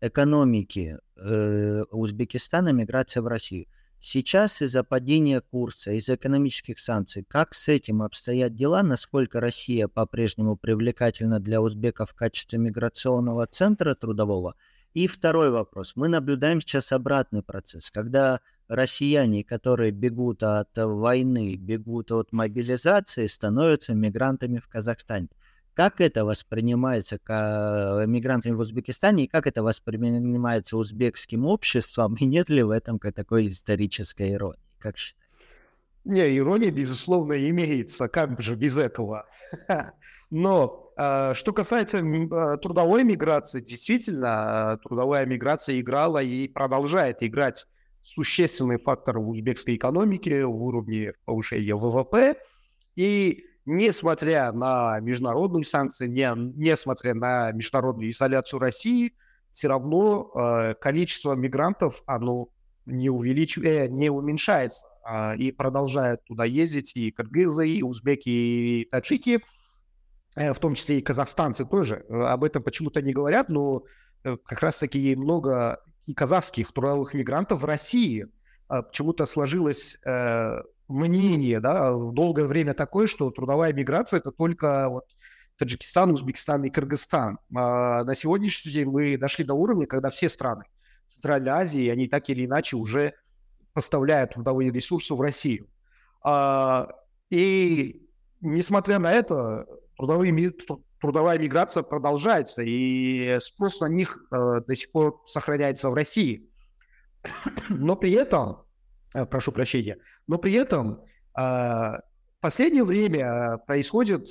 экономики э, Узбекистана, миграция в Россию. Сейчас из-за падения курса, из-за экономических санкций, как с этим обстоят дела, насколько Россия по-прежнему привлекательна для узбеков в качестве миграционного центра трудового – и второй вопрос. Мы наблюдаем сейчас обратный процесс, когда россияне, которые бегут от войны, бегут от мобилизации, становятся мигрантами в Казахстане. Как это воспринимается мигрантами в Узбекистане, и как это воспринимается узбекским обществом, и нет ли в этом такой исторической иронии? Как считаете? Не, ирония, безусловно, имеется, как же без этого. [LAUGHS] Но э, что касается э, трудовой миграции, действительно, э, трудовая миграция играла и продолжает играть существенный фактор в узбекской экономике, в уровне повышения ВВП. И несмотря на международные санкции, не, несмотря на международную изоляцию России, все равно э, количество мигрантов, оно не, увеличивается, не уменьшается. Э, и продолжают туда ездить и кыргызы, и узбеки, и таджики – Э, в том числе и казахстанцы тоже, э, об этом почему-то не говорят, но э, как раз-таки много и казахских трудовых мигрантов в России. Почему-то сложилось мнение, да, долгое время такое, что трудовая миграция это только вот Таджикистан, Узбекистан и Кыргызстан. А на сегодняшний день мы дошли до уровня, когда все страны Центральной Азии, они так или иначе уже поставляют трудовые ресурсы в Россию. А, и несмотря на это, трудовые, трудовая миграция продолжается, и спрос на них э, до сих пор сохраняется в России. Но при этом, э, прошу прощения, но при этом э, в последнее время происходят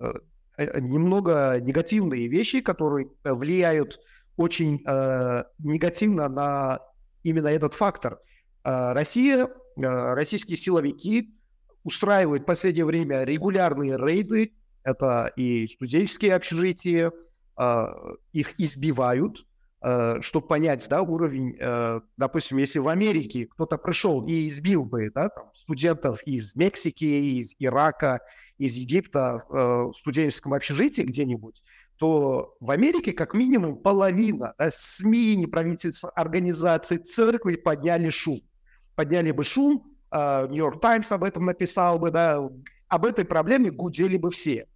э, э, немного негативные вещи, которые влияют очень э, негативно на именно этот фактор. Э, Россия, э, российские силовики устраивают в последнее время регулярные рейды это и студенческие общежития, а, их избивают, а, чтобы понять, да, уровень, а, допустим, если в Америке кто-то пришел и избил бы, да, там, студентов из Мексики, из Ирака, из Египта в студенческом общежитии где-нибудь, то в Америке как минимум половина да, СМИ, неправительственных организаций, церкви подняли шум. Подняли бы шум, Нью-Йорк Таймс об этом написал бы, да, об этой проблеме гудели бы все.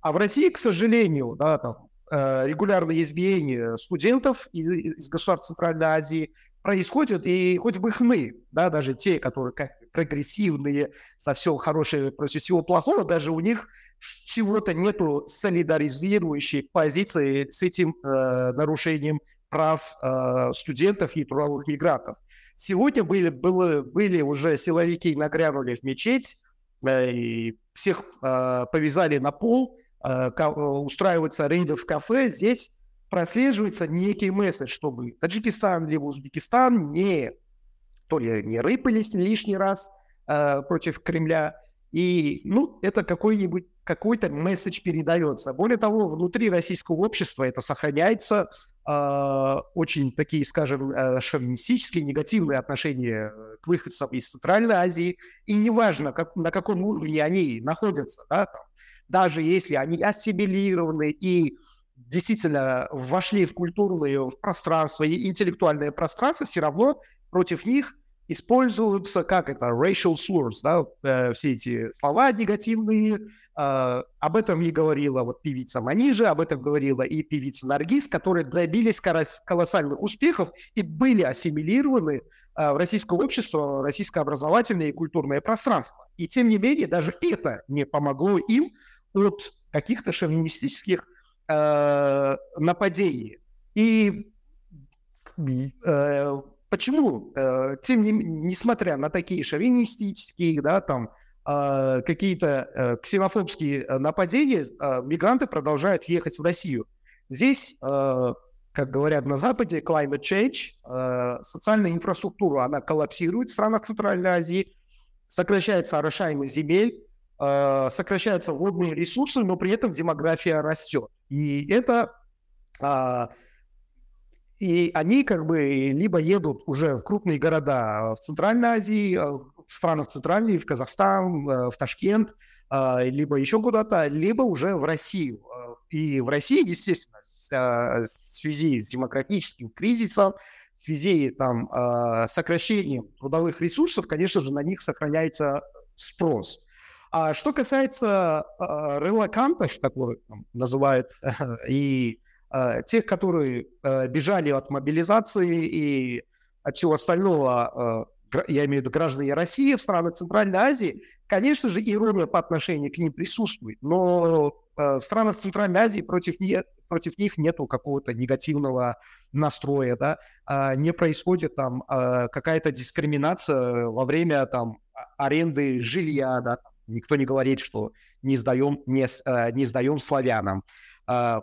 А в России, к сожалению, да, там, э, регулярное избиение студентов из, из государств Центральной Азии происходит, и хоть бы хны, да, даже те, которые как прогрессивные, со всего хорошего против всего плохого, даже у них чего-то нету солидаризирующей позиции с этим э, нарушением прав э, студентов и трудовых мигрантов. Сегодня были, было, были уже силовики нагрянули в мечеть, э, и всех э, повязали на пол, Э, устраиваются рейды в кафе, здесь прослеживается некий месседж, чтобы Таджикистан либо Узбекистан не то ли не рыпались лишний раз э, против Кремля, И, ну, это какой-нибудь, какой-то месседж передается. Более того, внутри российского общества это сохраняется, э, очень такие, скажем, э, шовинистические, негативные отношения к выходцам из Центральной Азии. И неважно, как, на каком уровне они находятся, да, там, даже если они ассимилированы и действительно вошли в культурное пространство и интеллектуальное пространство, все равно против них используются, как это, racial slurs, да, э, все эти слова негативные. Э, об этом и говорила вот певица Манижа, об этом говорила и певица Наргиз, которые добились колоссальных успехов и были ассимилированы э, в российское общество, российское образовательное и культурное пространство. И тем не менее, даже это не помогло им от каких-то шовинистических э, нападений. И э, Почему? Э, тем не несмотря на такие шовинистические, да, там, э, какие-то э, ксенофобские нападения, мигранты продолжают ехать в Россию. Здесь, как говорят на Западе, climate change, социальная инфраструктура, она коллапсирует в странах Центральной Азии, сокращается орошаемость земель, сокращаются водные ресурсы, но при этом демография растет. И это и они как бы либо едут уже в крупные города в Центральной Азии, э, в странах Центральной, в Казахстан, э, в Ташкент, э, либо еще куда-то, либо уже в Россию. И в России, естественно, в связи с демократическим кризисом, в связи там, с сокращением трудовых ресурсов, конечно же, на них сохраняется спрос. А что касается релакантов, которых там, называют, [LAUGHS] и Э, тех, которые э, бежали от мобилизации и от всего остального, э, я имею в виду граждане России в странах Центральной Азии, конечно же, ирония по отношению к ним присутствует, но в странах Центральной Азии против, не, против них нету какого-то негативного настроя, да, а не происходит там какая-то дискриминация во время там аренды жилья, да, никто не говорит, что не сдаем, не, не сдаем славянам. А,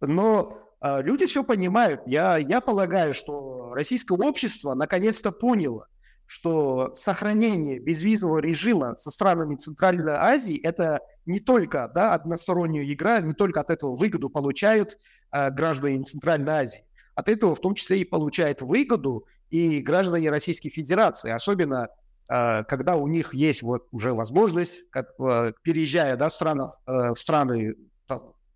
но э, люди все понимают. Я, я полагаю, что российское общество наконец-то поняло, что сохранение безвизового режима со странами Центральной Азии это не только да, односторонняя игра, не только от этого выгоду получают э, граждане Центральной Азии. От этого в том числе и получают выгоду и граждане Российской Федерации, особенно э, когда у них есть вот уже возможность, как, э, переезжая да, в, странах, э, в страны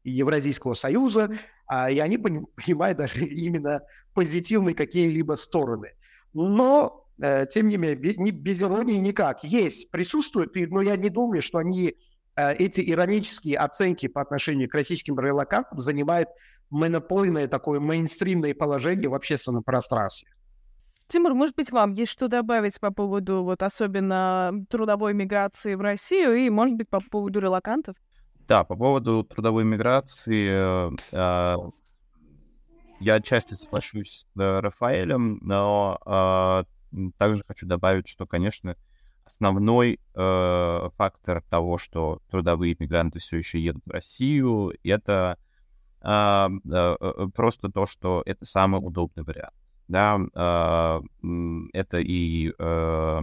Евразийского союза, а, и они понимают даже именно позитивные какие-либо стороны. Но, э, тем не менее, не, без иронии никак. Есть, присутствуют, но я не думаю, что они эти иронические оценки по отношению к российским релакантам занимают монопольное такое мейнстримное положение в общественном пространстве. Тимур, может быть, вам есть что добавить по поводу вот особенно трудовой миграции в Россию и, может быть, по поводу релакантов? Да, по поводу трудовой миграции, э, э, я отчасти соглашусь с Рафаэлем, но э, также хочу добавить, что, конечно, основной э, фактор того, что трудовые мигранты все еще едут в Россию, это э, э, просто то, что это самый удобный вариант. Да, э, это и э,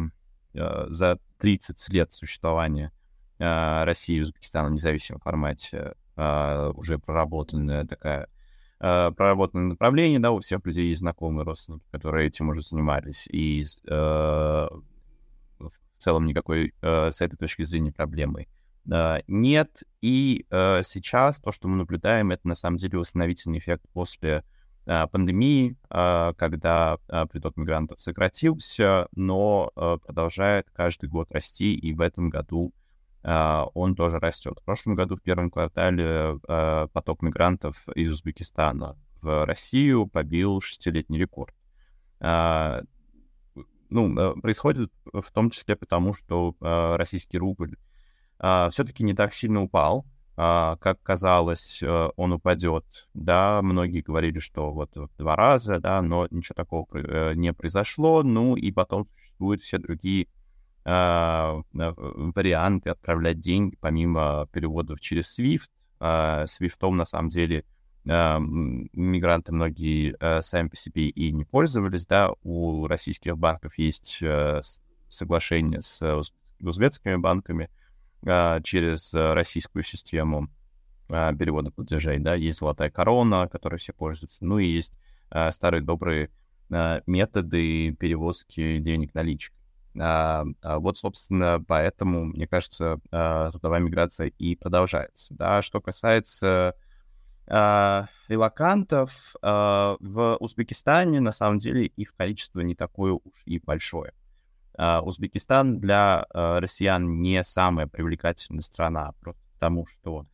э, за 30 лет существования а, России и Узбекистана в независимом формате а, уже проработанная такая а, проработанное направление, да, у всех людей есть знакомые родственники, которые этим уже занимались, и э, в целом никакой с этой точки зрения проблемы нет. И сейчас то, что мы наблюдаем, это на самом деле восстановительный эффект после пандемии, э, когда э, приток мигрантов сократился, но э, продолжает каждый год расти, и в этом году он тоже растет. В прошлом году, в первом квартале, поток мигрантов из Узбекистана в Россию побил шестилетний рекорд. Ну, э, происходит в том числе потому, что российский рубль все-таки не так сильно упал, как казалось, э, он упадет. Да, многие говорили, что вот в два раза, да, но ничего такого э, не произошло. Ну и потом существуют все другие а, варианты отправлять деньги помимо переводов через SWIFT. А, SWIFT на самом деле а, мигранты многие сами по себе и не пользовались, да, у российских банков есть соглашение с узбекскими банками, а, через российскую систему а, перевода платежей, да, есть золотая корона, которой все пользуются, ну и есть а, старые добрые а, методы перевозки денег наличкой. А, а вот, собственно, поэтому, мне кажется, а, трудовая миграция и продолжается. Да? Что касается а, релакантов, а, в Узбекистане, на самом деле, их количество не такое уж и большое. А, Узбекистан для а, россиян не самая привлекательная страна, просто потому что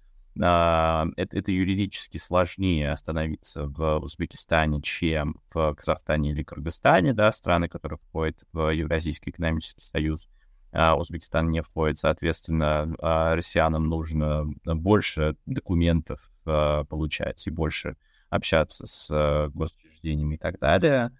а, это, это юридически сложнее остановиться в Узбекистане, чем в Казахстане или Кыргызстане, да, страны, которые входят в Евразийский экономический союз. Узбекистан не входит, соответственно, россиянам нужно больше документов получать и больше общаться с госучреждениями и так далее.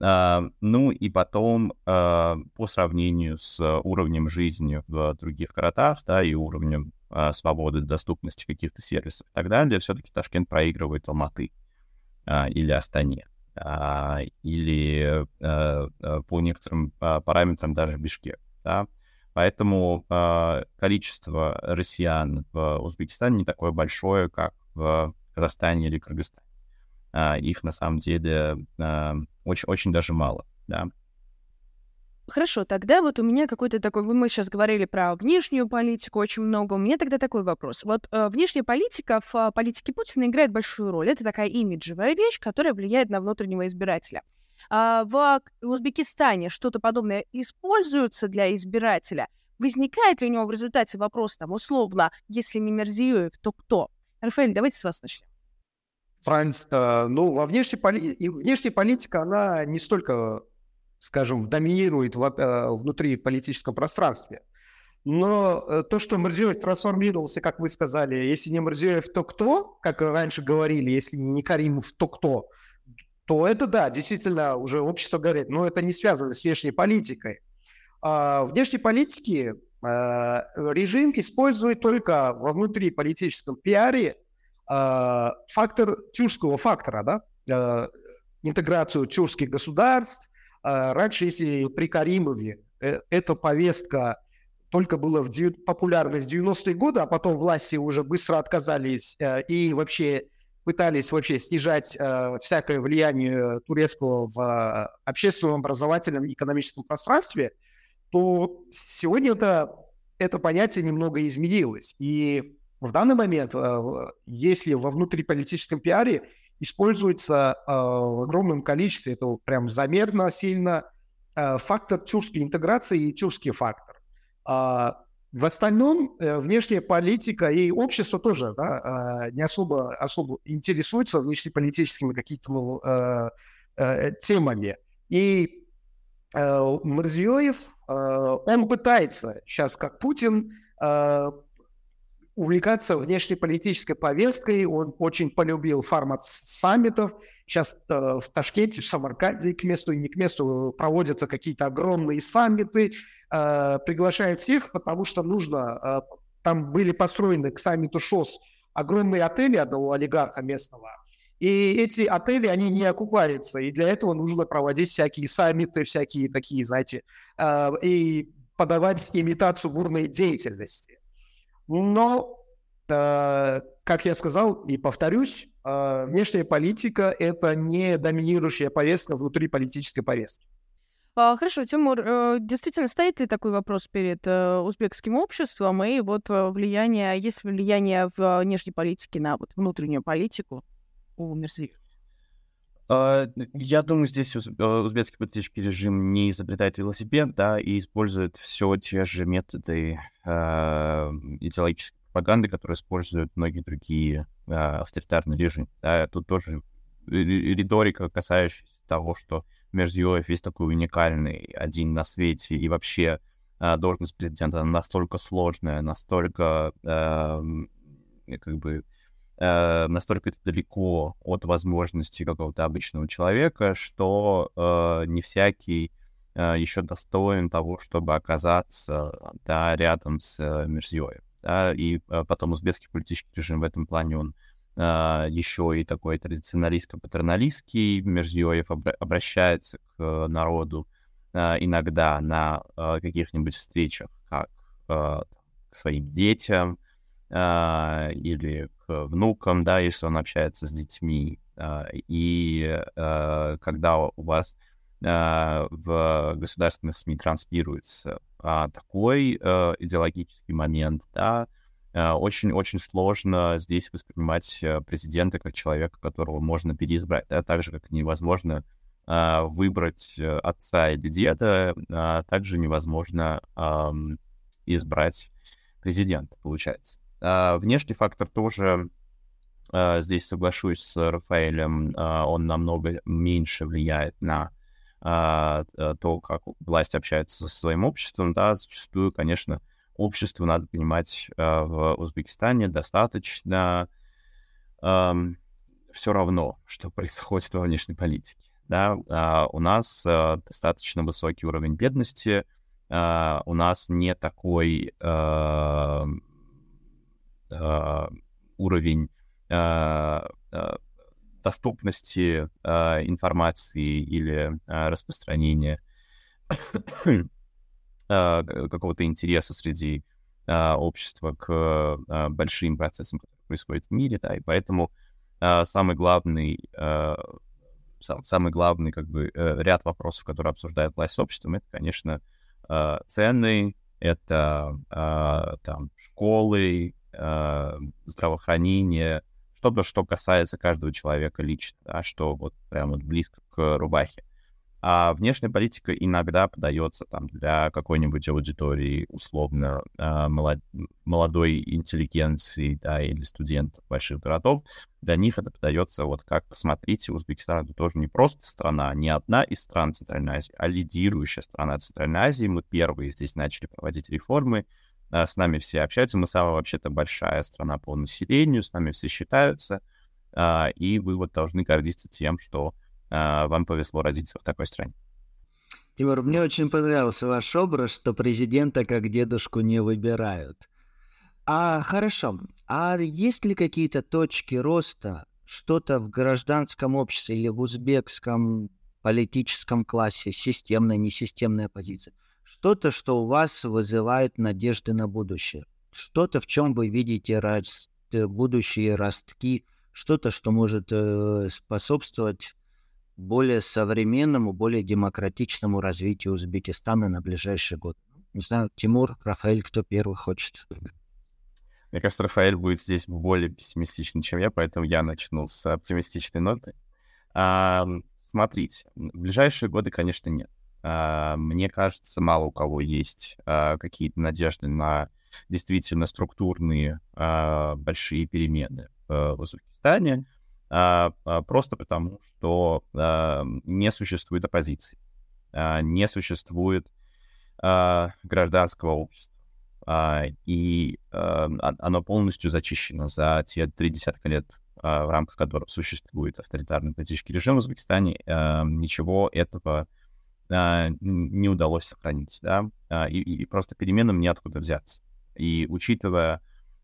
Uh, ну и потом, uh, по сравнению с уровнем жизни в других городах, да, и уровнем а, свободы, доступности каких-то сервисов и так далее, все-таки Ташкент проигрывает Алматы а, или Астане, а, или а, а, по некоторым а, параметрам даже Бишкек. Да? Поэтому а, количество россиян в Узбекистане не такое большое, как в Казахстане или Кыргызстане. А, их на самом деле а, очень, очень даже мало. Да? Хорошо, тогда вот у меня какой-то такой... Мы сейчас говорили про внешнюю политику очень много. У меня тогда такой вопрос. Вот э, внешняя политика в э, политике Путина играет большую роль. Это такая имиджевая вещь, которая влияет на внутреннего избирателя. А в Узбекистане что-то подобное используется для избирателя. Возникает ли у него в результате вопрос, там, условно, если не Мерзиёев, то кто? Рафаэль, давайте с вас начнем. Франц, э, ну, во внешней, поли... внешняя политика, она не столько скажем, доминирует в, э, внутри политического пространства. Но э, то, что Мурзиев трансформировался, как вы сказали, если не Мурзиев, то кто, как раньше говорили, если не Каримов, то кто, то это да, действительно, уже общество говорит, но это не связано с внешней политикой. А внешней политике а, режим использует только во внутриполитическом пиаре фактор тюркского фактора, да, а, интеграцию тюркских государств, а, раньше, если при Каримове э, эта повестка только была в, популярна в 90-е годы, а потом власти уже быстро отказались э, и вообще пытались вообще снижать э, всякое влияние турецкого в общественном, образовательном, экономическом пространстве, то сегодня это, это понятие немного изменилось. И в данный момент, если во внутриполитическом пиаре используется э, в огромном количестве, это прям заметно сильно, э, фактор тюркской интеграции и тюркский фактор. А в остальном э, внешняя политика и общество тоже да, э, не особо, особо интересуются внешнеполитическими какими-то э, э, темами. И э, э, он пытается сейчас, как Путин, э, увлекаться внешнеполитической повесткой. Он очень полюбил формат саммитов. Сейчас э, в Ташкенте, в Самарканде к месту и не к месту проводятся какие-то огромные саммиты. Э, приглашают всех, потому что нужно... Э, там были построены к саммиту ШОС огромные отели одного олигарха местного. И эти отели, они не окупаются. И для этого нужно проводить всякие саммиты, всякие такие, знаете, и подавать имитацию бурной деятельности. Но, э, как я сказал и повторюсь, э, внешняя политика – это не доминирующая повестка внутри политической повестки. А, хорошо, Тимур, э, действительно стоит ли такой вопрос перед э, узбекским обществом и вот э, влияние, есть влияние в внешней политике на вот внутреннюю политику у Мерсиев? А, я думаю, здесь узбекский политический режим не изобретает велосипед, да, и использует все те же методы э, идеологической пропаганды, которые используют многие другие э, авторитарные режимы. Да. Тут тоже риторика, касающаяся того, что Мерзиёев весь такой уникальный, один на свете, и вообще э, должность президента настолько сложная, настолько э, как бы э, настолько это далеко от возможностей какого-то обычного человека, что э, не всякий э, еще достоин того, чтобы оказаться да, рядом с э, Мерзиёем. Да, и э, потом узбекский политический режим в этом плане, он э, еще и такой традиционалистско-патерналистский. Мерзиёев обра- обращается к э, народу э, иногда на э, каких-нибудь встречах, как э, к своим детям э, или к внукам, да, если он общается с детьми. Э, и э, когда у вас э, в государственных СМИ транслируется э, такой э, идеологический момент, да, очень-очень сложно здесь воспринимать президента как человека, которого можно переизбрать, да, так же, как невозможно а, выбрать э, отца или деда, а также невозможно избрать президента, получается. А внешний фактор тоже, здесь соглашусь с Рафаэлем, он намного меньше влияет на то, как власть общается со своим обществом, да, зачастую, конечно, обществу, надо понимать, в Узбекистане достаточно все равно, что [LAUGHS] происходит во внешней политике да, а, у нас а, достаточно высокий уровень бедности, а, у нас не такой а, а, уровень а, а, доступности а, информации или а, распространения [COUGHS] а, какого-то интереса среди а, общества к а, большим процессам, которые происходят в мире, да, и поэтому а, самый главный а, сам, самый главный как бы э, ряд вопросов, которые обсуждает власть с обществом, это, конечно, цены, это там школы, здравоохранение, что-то, что касается каждого человека лично, да, что вот прямо вот близко к рубахе. А внешняя политика иногда подается там для какой-нибудь аудитории условно а, молод... молодой интеллигенции, да, или студентов больших городов. Для них это подается вот как, посмотрите, Узбекистан это тоже не просто страна, не одна из стран Центральной Азии, а лидирующая страна Центральной Азии. Мы первые здесь начали проводить реформы, а, с нами все общаются, мы самая вообще-то большая страна по населению, с нами все считаются, а, и вы вот должны гордиться тем, что а, вам повезло родиться в такой стране. Тимур, мне очень понравился ваш образ, что президента как дедушку не выбирают. А хорошо, а есть ли какие-то точки роста, что-то в гражданском обществе или в узбекском политическом классе, системная, несистемная оппозиция, что-то, что у вас вызывает надежды на будущее, что-то, в чем вы видите раст, будущие ростки, что-то, что может э, способствовать более современному, более демократичному развитию Узбекистана на ближайший год. Не знаю, Тимур, Рафаэль, кто первый хочет? Мне кажется, Рафаэль будет здесь более пессимистичный, чем я, поэтому я начну с оптимистичной ноты. А, смотрите, в ближайшие годы, конечно, нет. А, мне кажется, мало у кого есть а, какие-то надежды на действительно структурные а, большие перемены в Узбекистане. Просто потому, что не существует оппозиции, не существует гражданского общества. И оно полностью зачищено за те три десятка лет, в рамках которых существует авторитарный политический режим в Узбекистане. Ничего этого не удалось сохранить, да, и, и просто переменам неоткуда взяться. И учитывая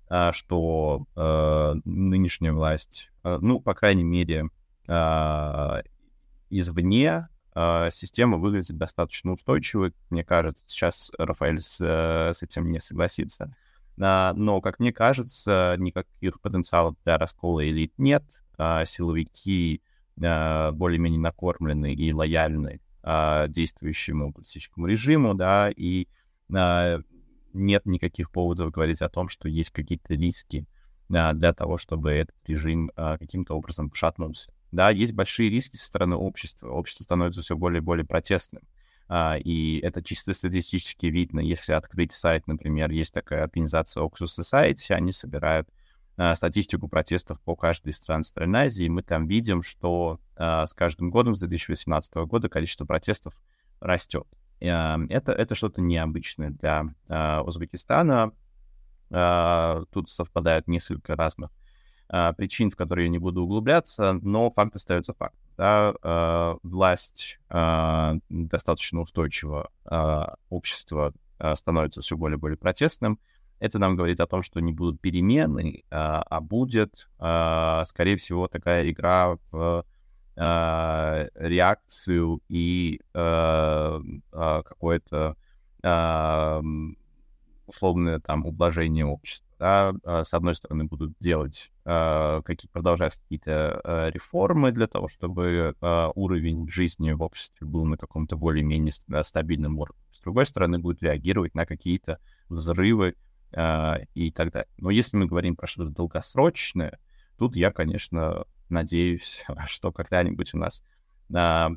а, что э, нынешняя власть, э, ну, по крайней мере, э, извне э, система выглядит достаточно устойчивой. Мне кажется, сейчас Рафаэль с, с этим не согласится. А, но, как мне кажется, никаких потенциалов для раскола элит нет. А, силовики а, более-менее накормлены и лояльны а, действующему политическому режиму, да, и а, нет никаких поводов говорить о том, что есть какие-то риски а, для того, чтобы этот режим а, каким-то образом пошатнулся. Да, есть большие риски со стороны общества. Общество становится все более и более протестным. А, и это чисто статистически видно. Если открыть сайт, например, есть такая организация Oxus Society, они собирают статистику протестов по каждой из стран Центральной Азии, мы там видим, что а, с каждым годом, с 2018 года, количество протестов растет. Это, это что-то необычное для э, Узбекистана. Тут совпадают несколько разных причин, в которые я не буду углубляться, но факт остается фактом. Да, власть достаточно устойчивого общества становится все более и более протестным. Это нам говорит о том, что не будут перемены, э, а будет, э, скорее всего, такая игра в э, реакцию и какое-то условное там ублажение общества. Да? А, с одной стороны, будут делать, какие, продолжать какие-то реформы для того, чтобы уровень жизни в обществе был на каком-то более-менее стабильном уровне. С другой стороны, будут реагировать на какие-то взрывы и так далее. Но если мы говорим про что-то долгосрочное, тут я, конечно, надеюсь, [LAUGHS] что когда-нибудь у нас э,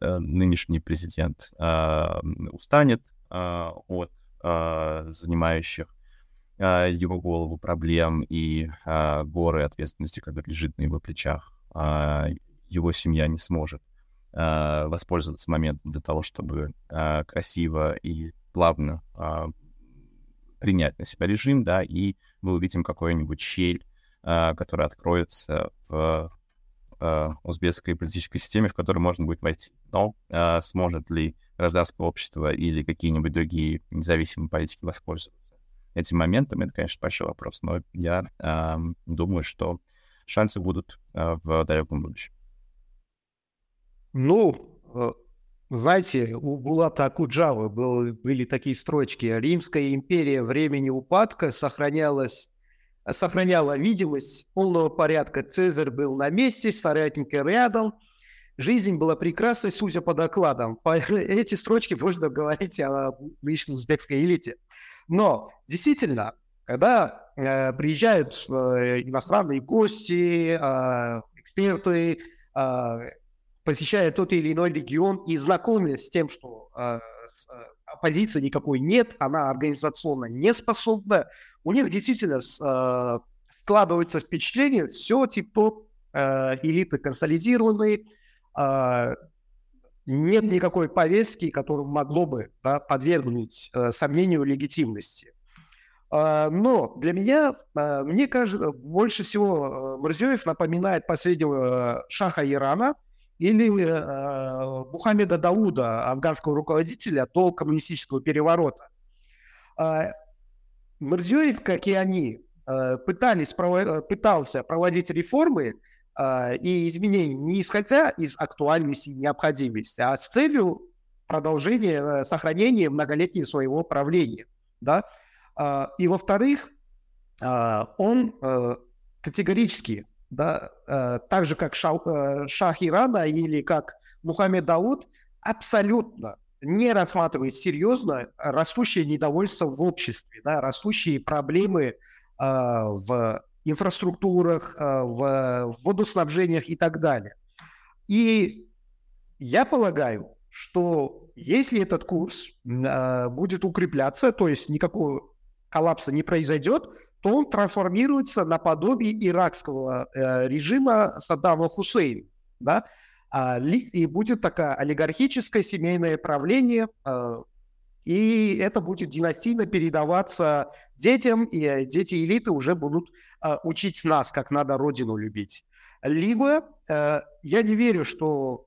э, нынешний президент э, устанет от занимающих его голову проблем и горы ответственности, которые лежит на его плечах. Его семья не сможет воспользоваться моментом для того, чтобы красиво и плавно принять на себя режим, да, и мы увидим какую-нибудь щель, э, которая откроется в э, узбекской политической системе, в которую можно будет войти. Но э, сможет ли гражданское общество или какие-нибудь другие независимые политики воспользоваться этим моментом, это, конечно, большой вопрос. Но я э, думаю, что шансы будут э, в далеком будущем. Ну, знаете, у Булата Акуджавы был, были такие строчки. Римская империя времени упадка сохранялась сохраняла видимость полного порядка. Цезарь был на месте, соратники рядом. Жизнь была прекрасной, судя по докладам. По [LAUGHS] эти строчки можно говорить о нынешней узбекской элите. Но действительно, когда э, приезжают э, иностранные гости, э, эксперты, э, посещают тот или иной регион и знакомятся с тем, что э, с, э, оппозиции никакой нет, она организационно не способна, у них действительно э, складывается впечатление, все типа э, элиты консолидированные, э, нет никакой повестки, которая могло бы да, подвергнуть э, сомнению легитимности. Uh, но для меня, uh, мне кажется, больше всего Мурзиев напоминает последнего шаха Ирана или Мухаммеда Дауда, афганского руководителя до коммунистического переворота. Мурзиев, как и они, пытались, пытался проводить реформы, э, и изменений не исходя из актуальности и необходимости, а с целью продолжения, э, сохранения многолетнего своего правления. Да? Э, и во-вторых, э, он э, категорически, да, э, так же как Шах, э, Шах Ирана или как Мухаммед Дауд, абсолютно не рассматривает серьезно растущее недовольство в обществе, да, растущие проблемы э, в инфраструктурах, э, в водоснабжениях и так далее. И я полагаю, что если этот курс э, будет укрепляться, то есть никакого коллапса не произойдет, то он трансформируется наподобие иракского э, режима Саддама Хусейна. Да? А, и будет такое олигархическое семейное правление, и это будет династийно передаваться детям, и э, дети элиты уже будут э, учить нас, как надо родину любить. Либо э, я не верю, что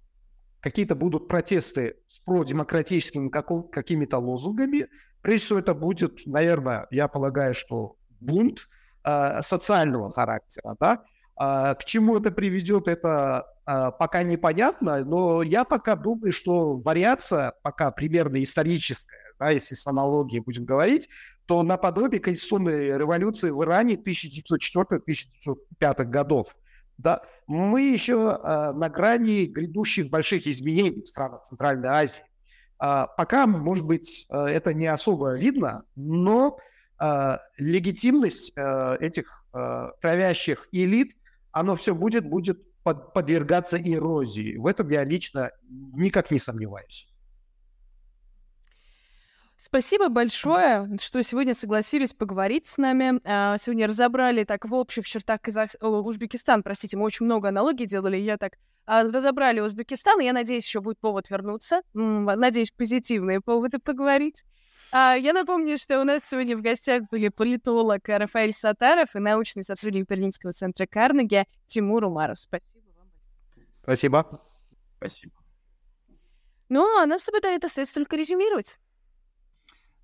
какие-то будут протесты с продемократическими какими-то лозунгами. Прежде всего, это будет, наверное, я полагаю, что бунт э, социального характера. Да? А, к чему это приведет, это а, пока непонятно, но я пока думаю, что вариация пока примерно историческая да, если с аналогией будем говорить, то наподобие конституционной революции в Иране 1904-1905 годов. Да, мы еще э, на грани грядущих больших изменений в странах Центральной Азии. Э, пока, может быть, э, это не особо видно, но э, легитимность этих правящих элит, оно все будет, будет под, подвергаться эрозии. В этом я лично никак не сомневаюсь. Спасибо большое, что сегодня согласились поговорить с нами. А, сегодня разобрали так в общих чертах Казах... Узбекистан, простите, мы очень много аналогий делали, я так а, разобрали Узбекистан, и я надеюсь, еще будет повод вернуться. Надеюсь, позитивные поводы поговорить. А, я напомню, что у нас сегодня в гостях были политолог Рафаэль Сатаров и научный сотрудник Берлинского центра Карнеги Тимур Умаров. Спасибо вам. Спасибо. Спасибо. Ну, а нам с тобой, остается только резюмировать.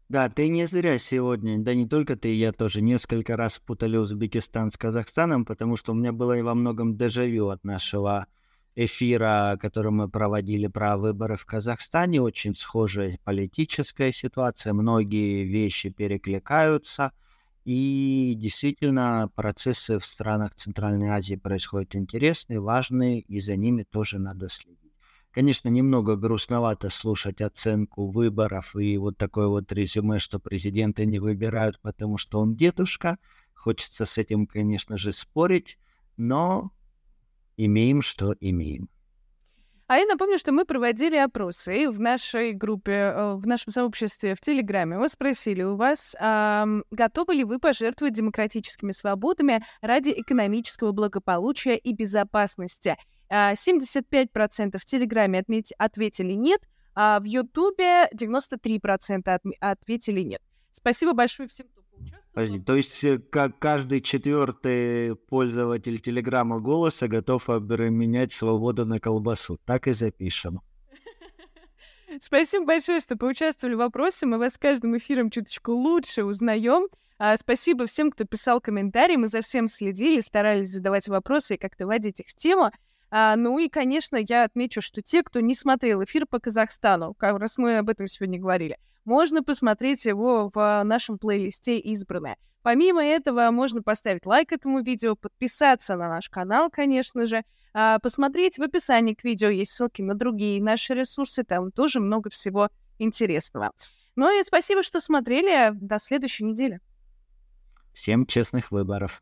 Да, ты не зря сегодня, да не только ты, я тоже несколько раз путали Узбекистан с Казахстаном, потому что у меня было во многом дежавю от нашего эфира, который мы проводили про выборы в Казахстане. Очень схожая политическая ситуация, многие вещи перекликаются. И действительно, процессы в странах Центральной Азии происходят интересные, важные, и за ними тоже надо следить. Конечно, немного грустновато слушать оценку выборов и вот такое вот резюме, что президенты не выбирают, потому что он дедушка. Хочется с этим, конечно же, спорить, но имеем, что имеем. А я напомню, что мы проводили опросы в нашей группе, э, в нашем сообществе в Телеграме. Мы спросили у вас, а, готовы ли вы пожертвовать демократическими свободами ради экономического благополучия и безопасности. 75% а, в Телеграме ответили нет, а в Ютубе 93% от, ответили нет. Спасибо большое всем, кто поучаствовал. Подожди, то есть как каждый четвертый пользователь Телеграма голоса готов обменять свободу на колбасу. Так и запишем. [LAUGHS] Спасибо большое, что поучаствовали в вопросе. Мы вас с каждым эфиром чуточку лучше узнаем. А, спасибо всем, кто писал комментарии. Мы за всем следили, старались задавать вопросы и как-то вводить их в тему. А, ну и, конечно, я отмечу, что те, кто не смотрел эфир по Казахстану, как раз мы об этом сегодня говорили, можно посмотреть его в нашем плейлисте «Избранное». Помимо этого, можно поставить лайк этому видео, подписаться на наш канал, конечно же, а, посмотреть в описании к видео, есть ссылки на другие наши ресурсы, там тоже много всего интересного. Ну и спасибо, что смотрели. До следующей недели. Всем честных выборов.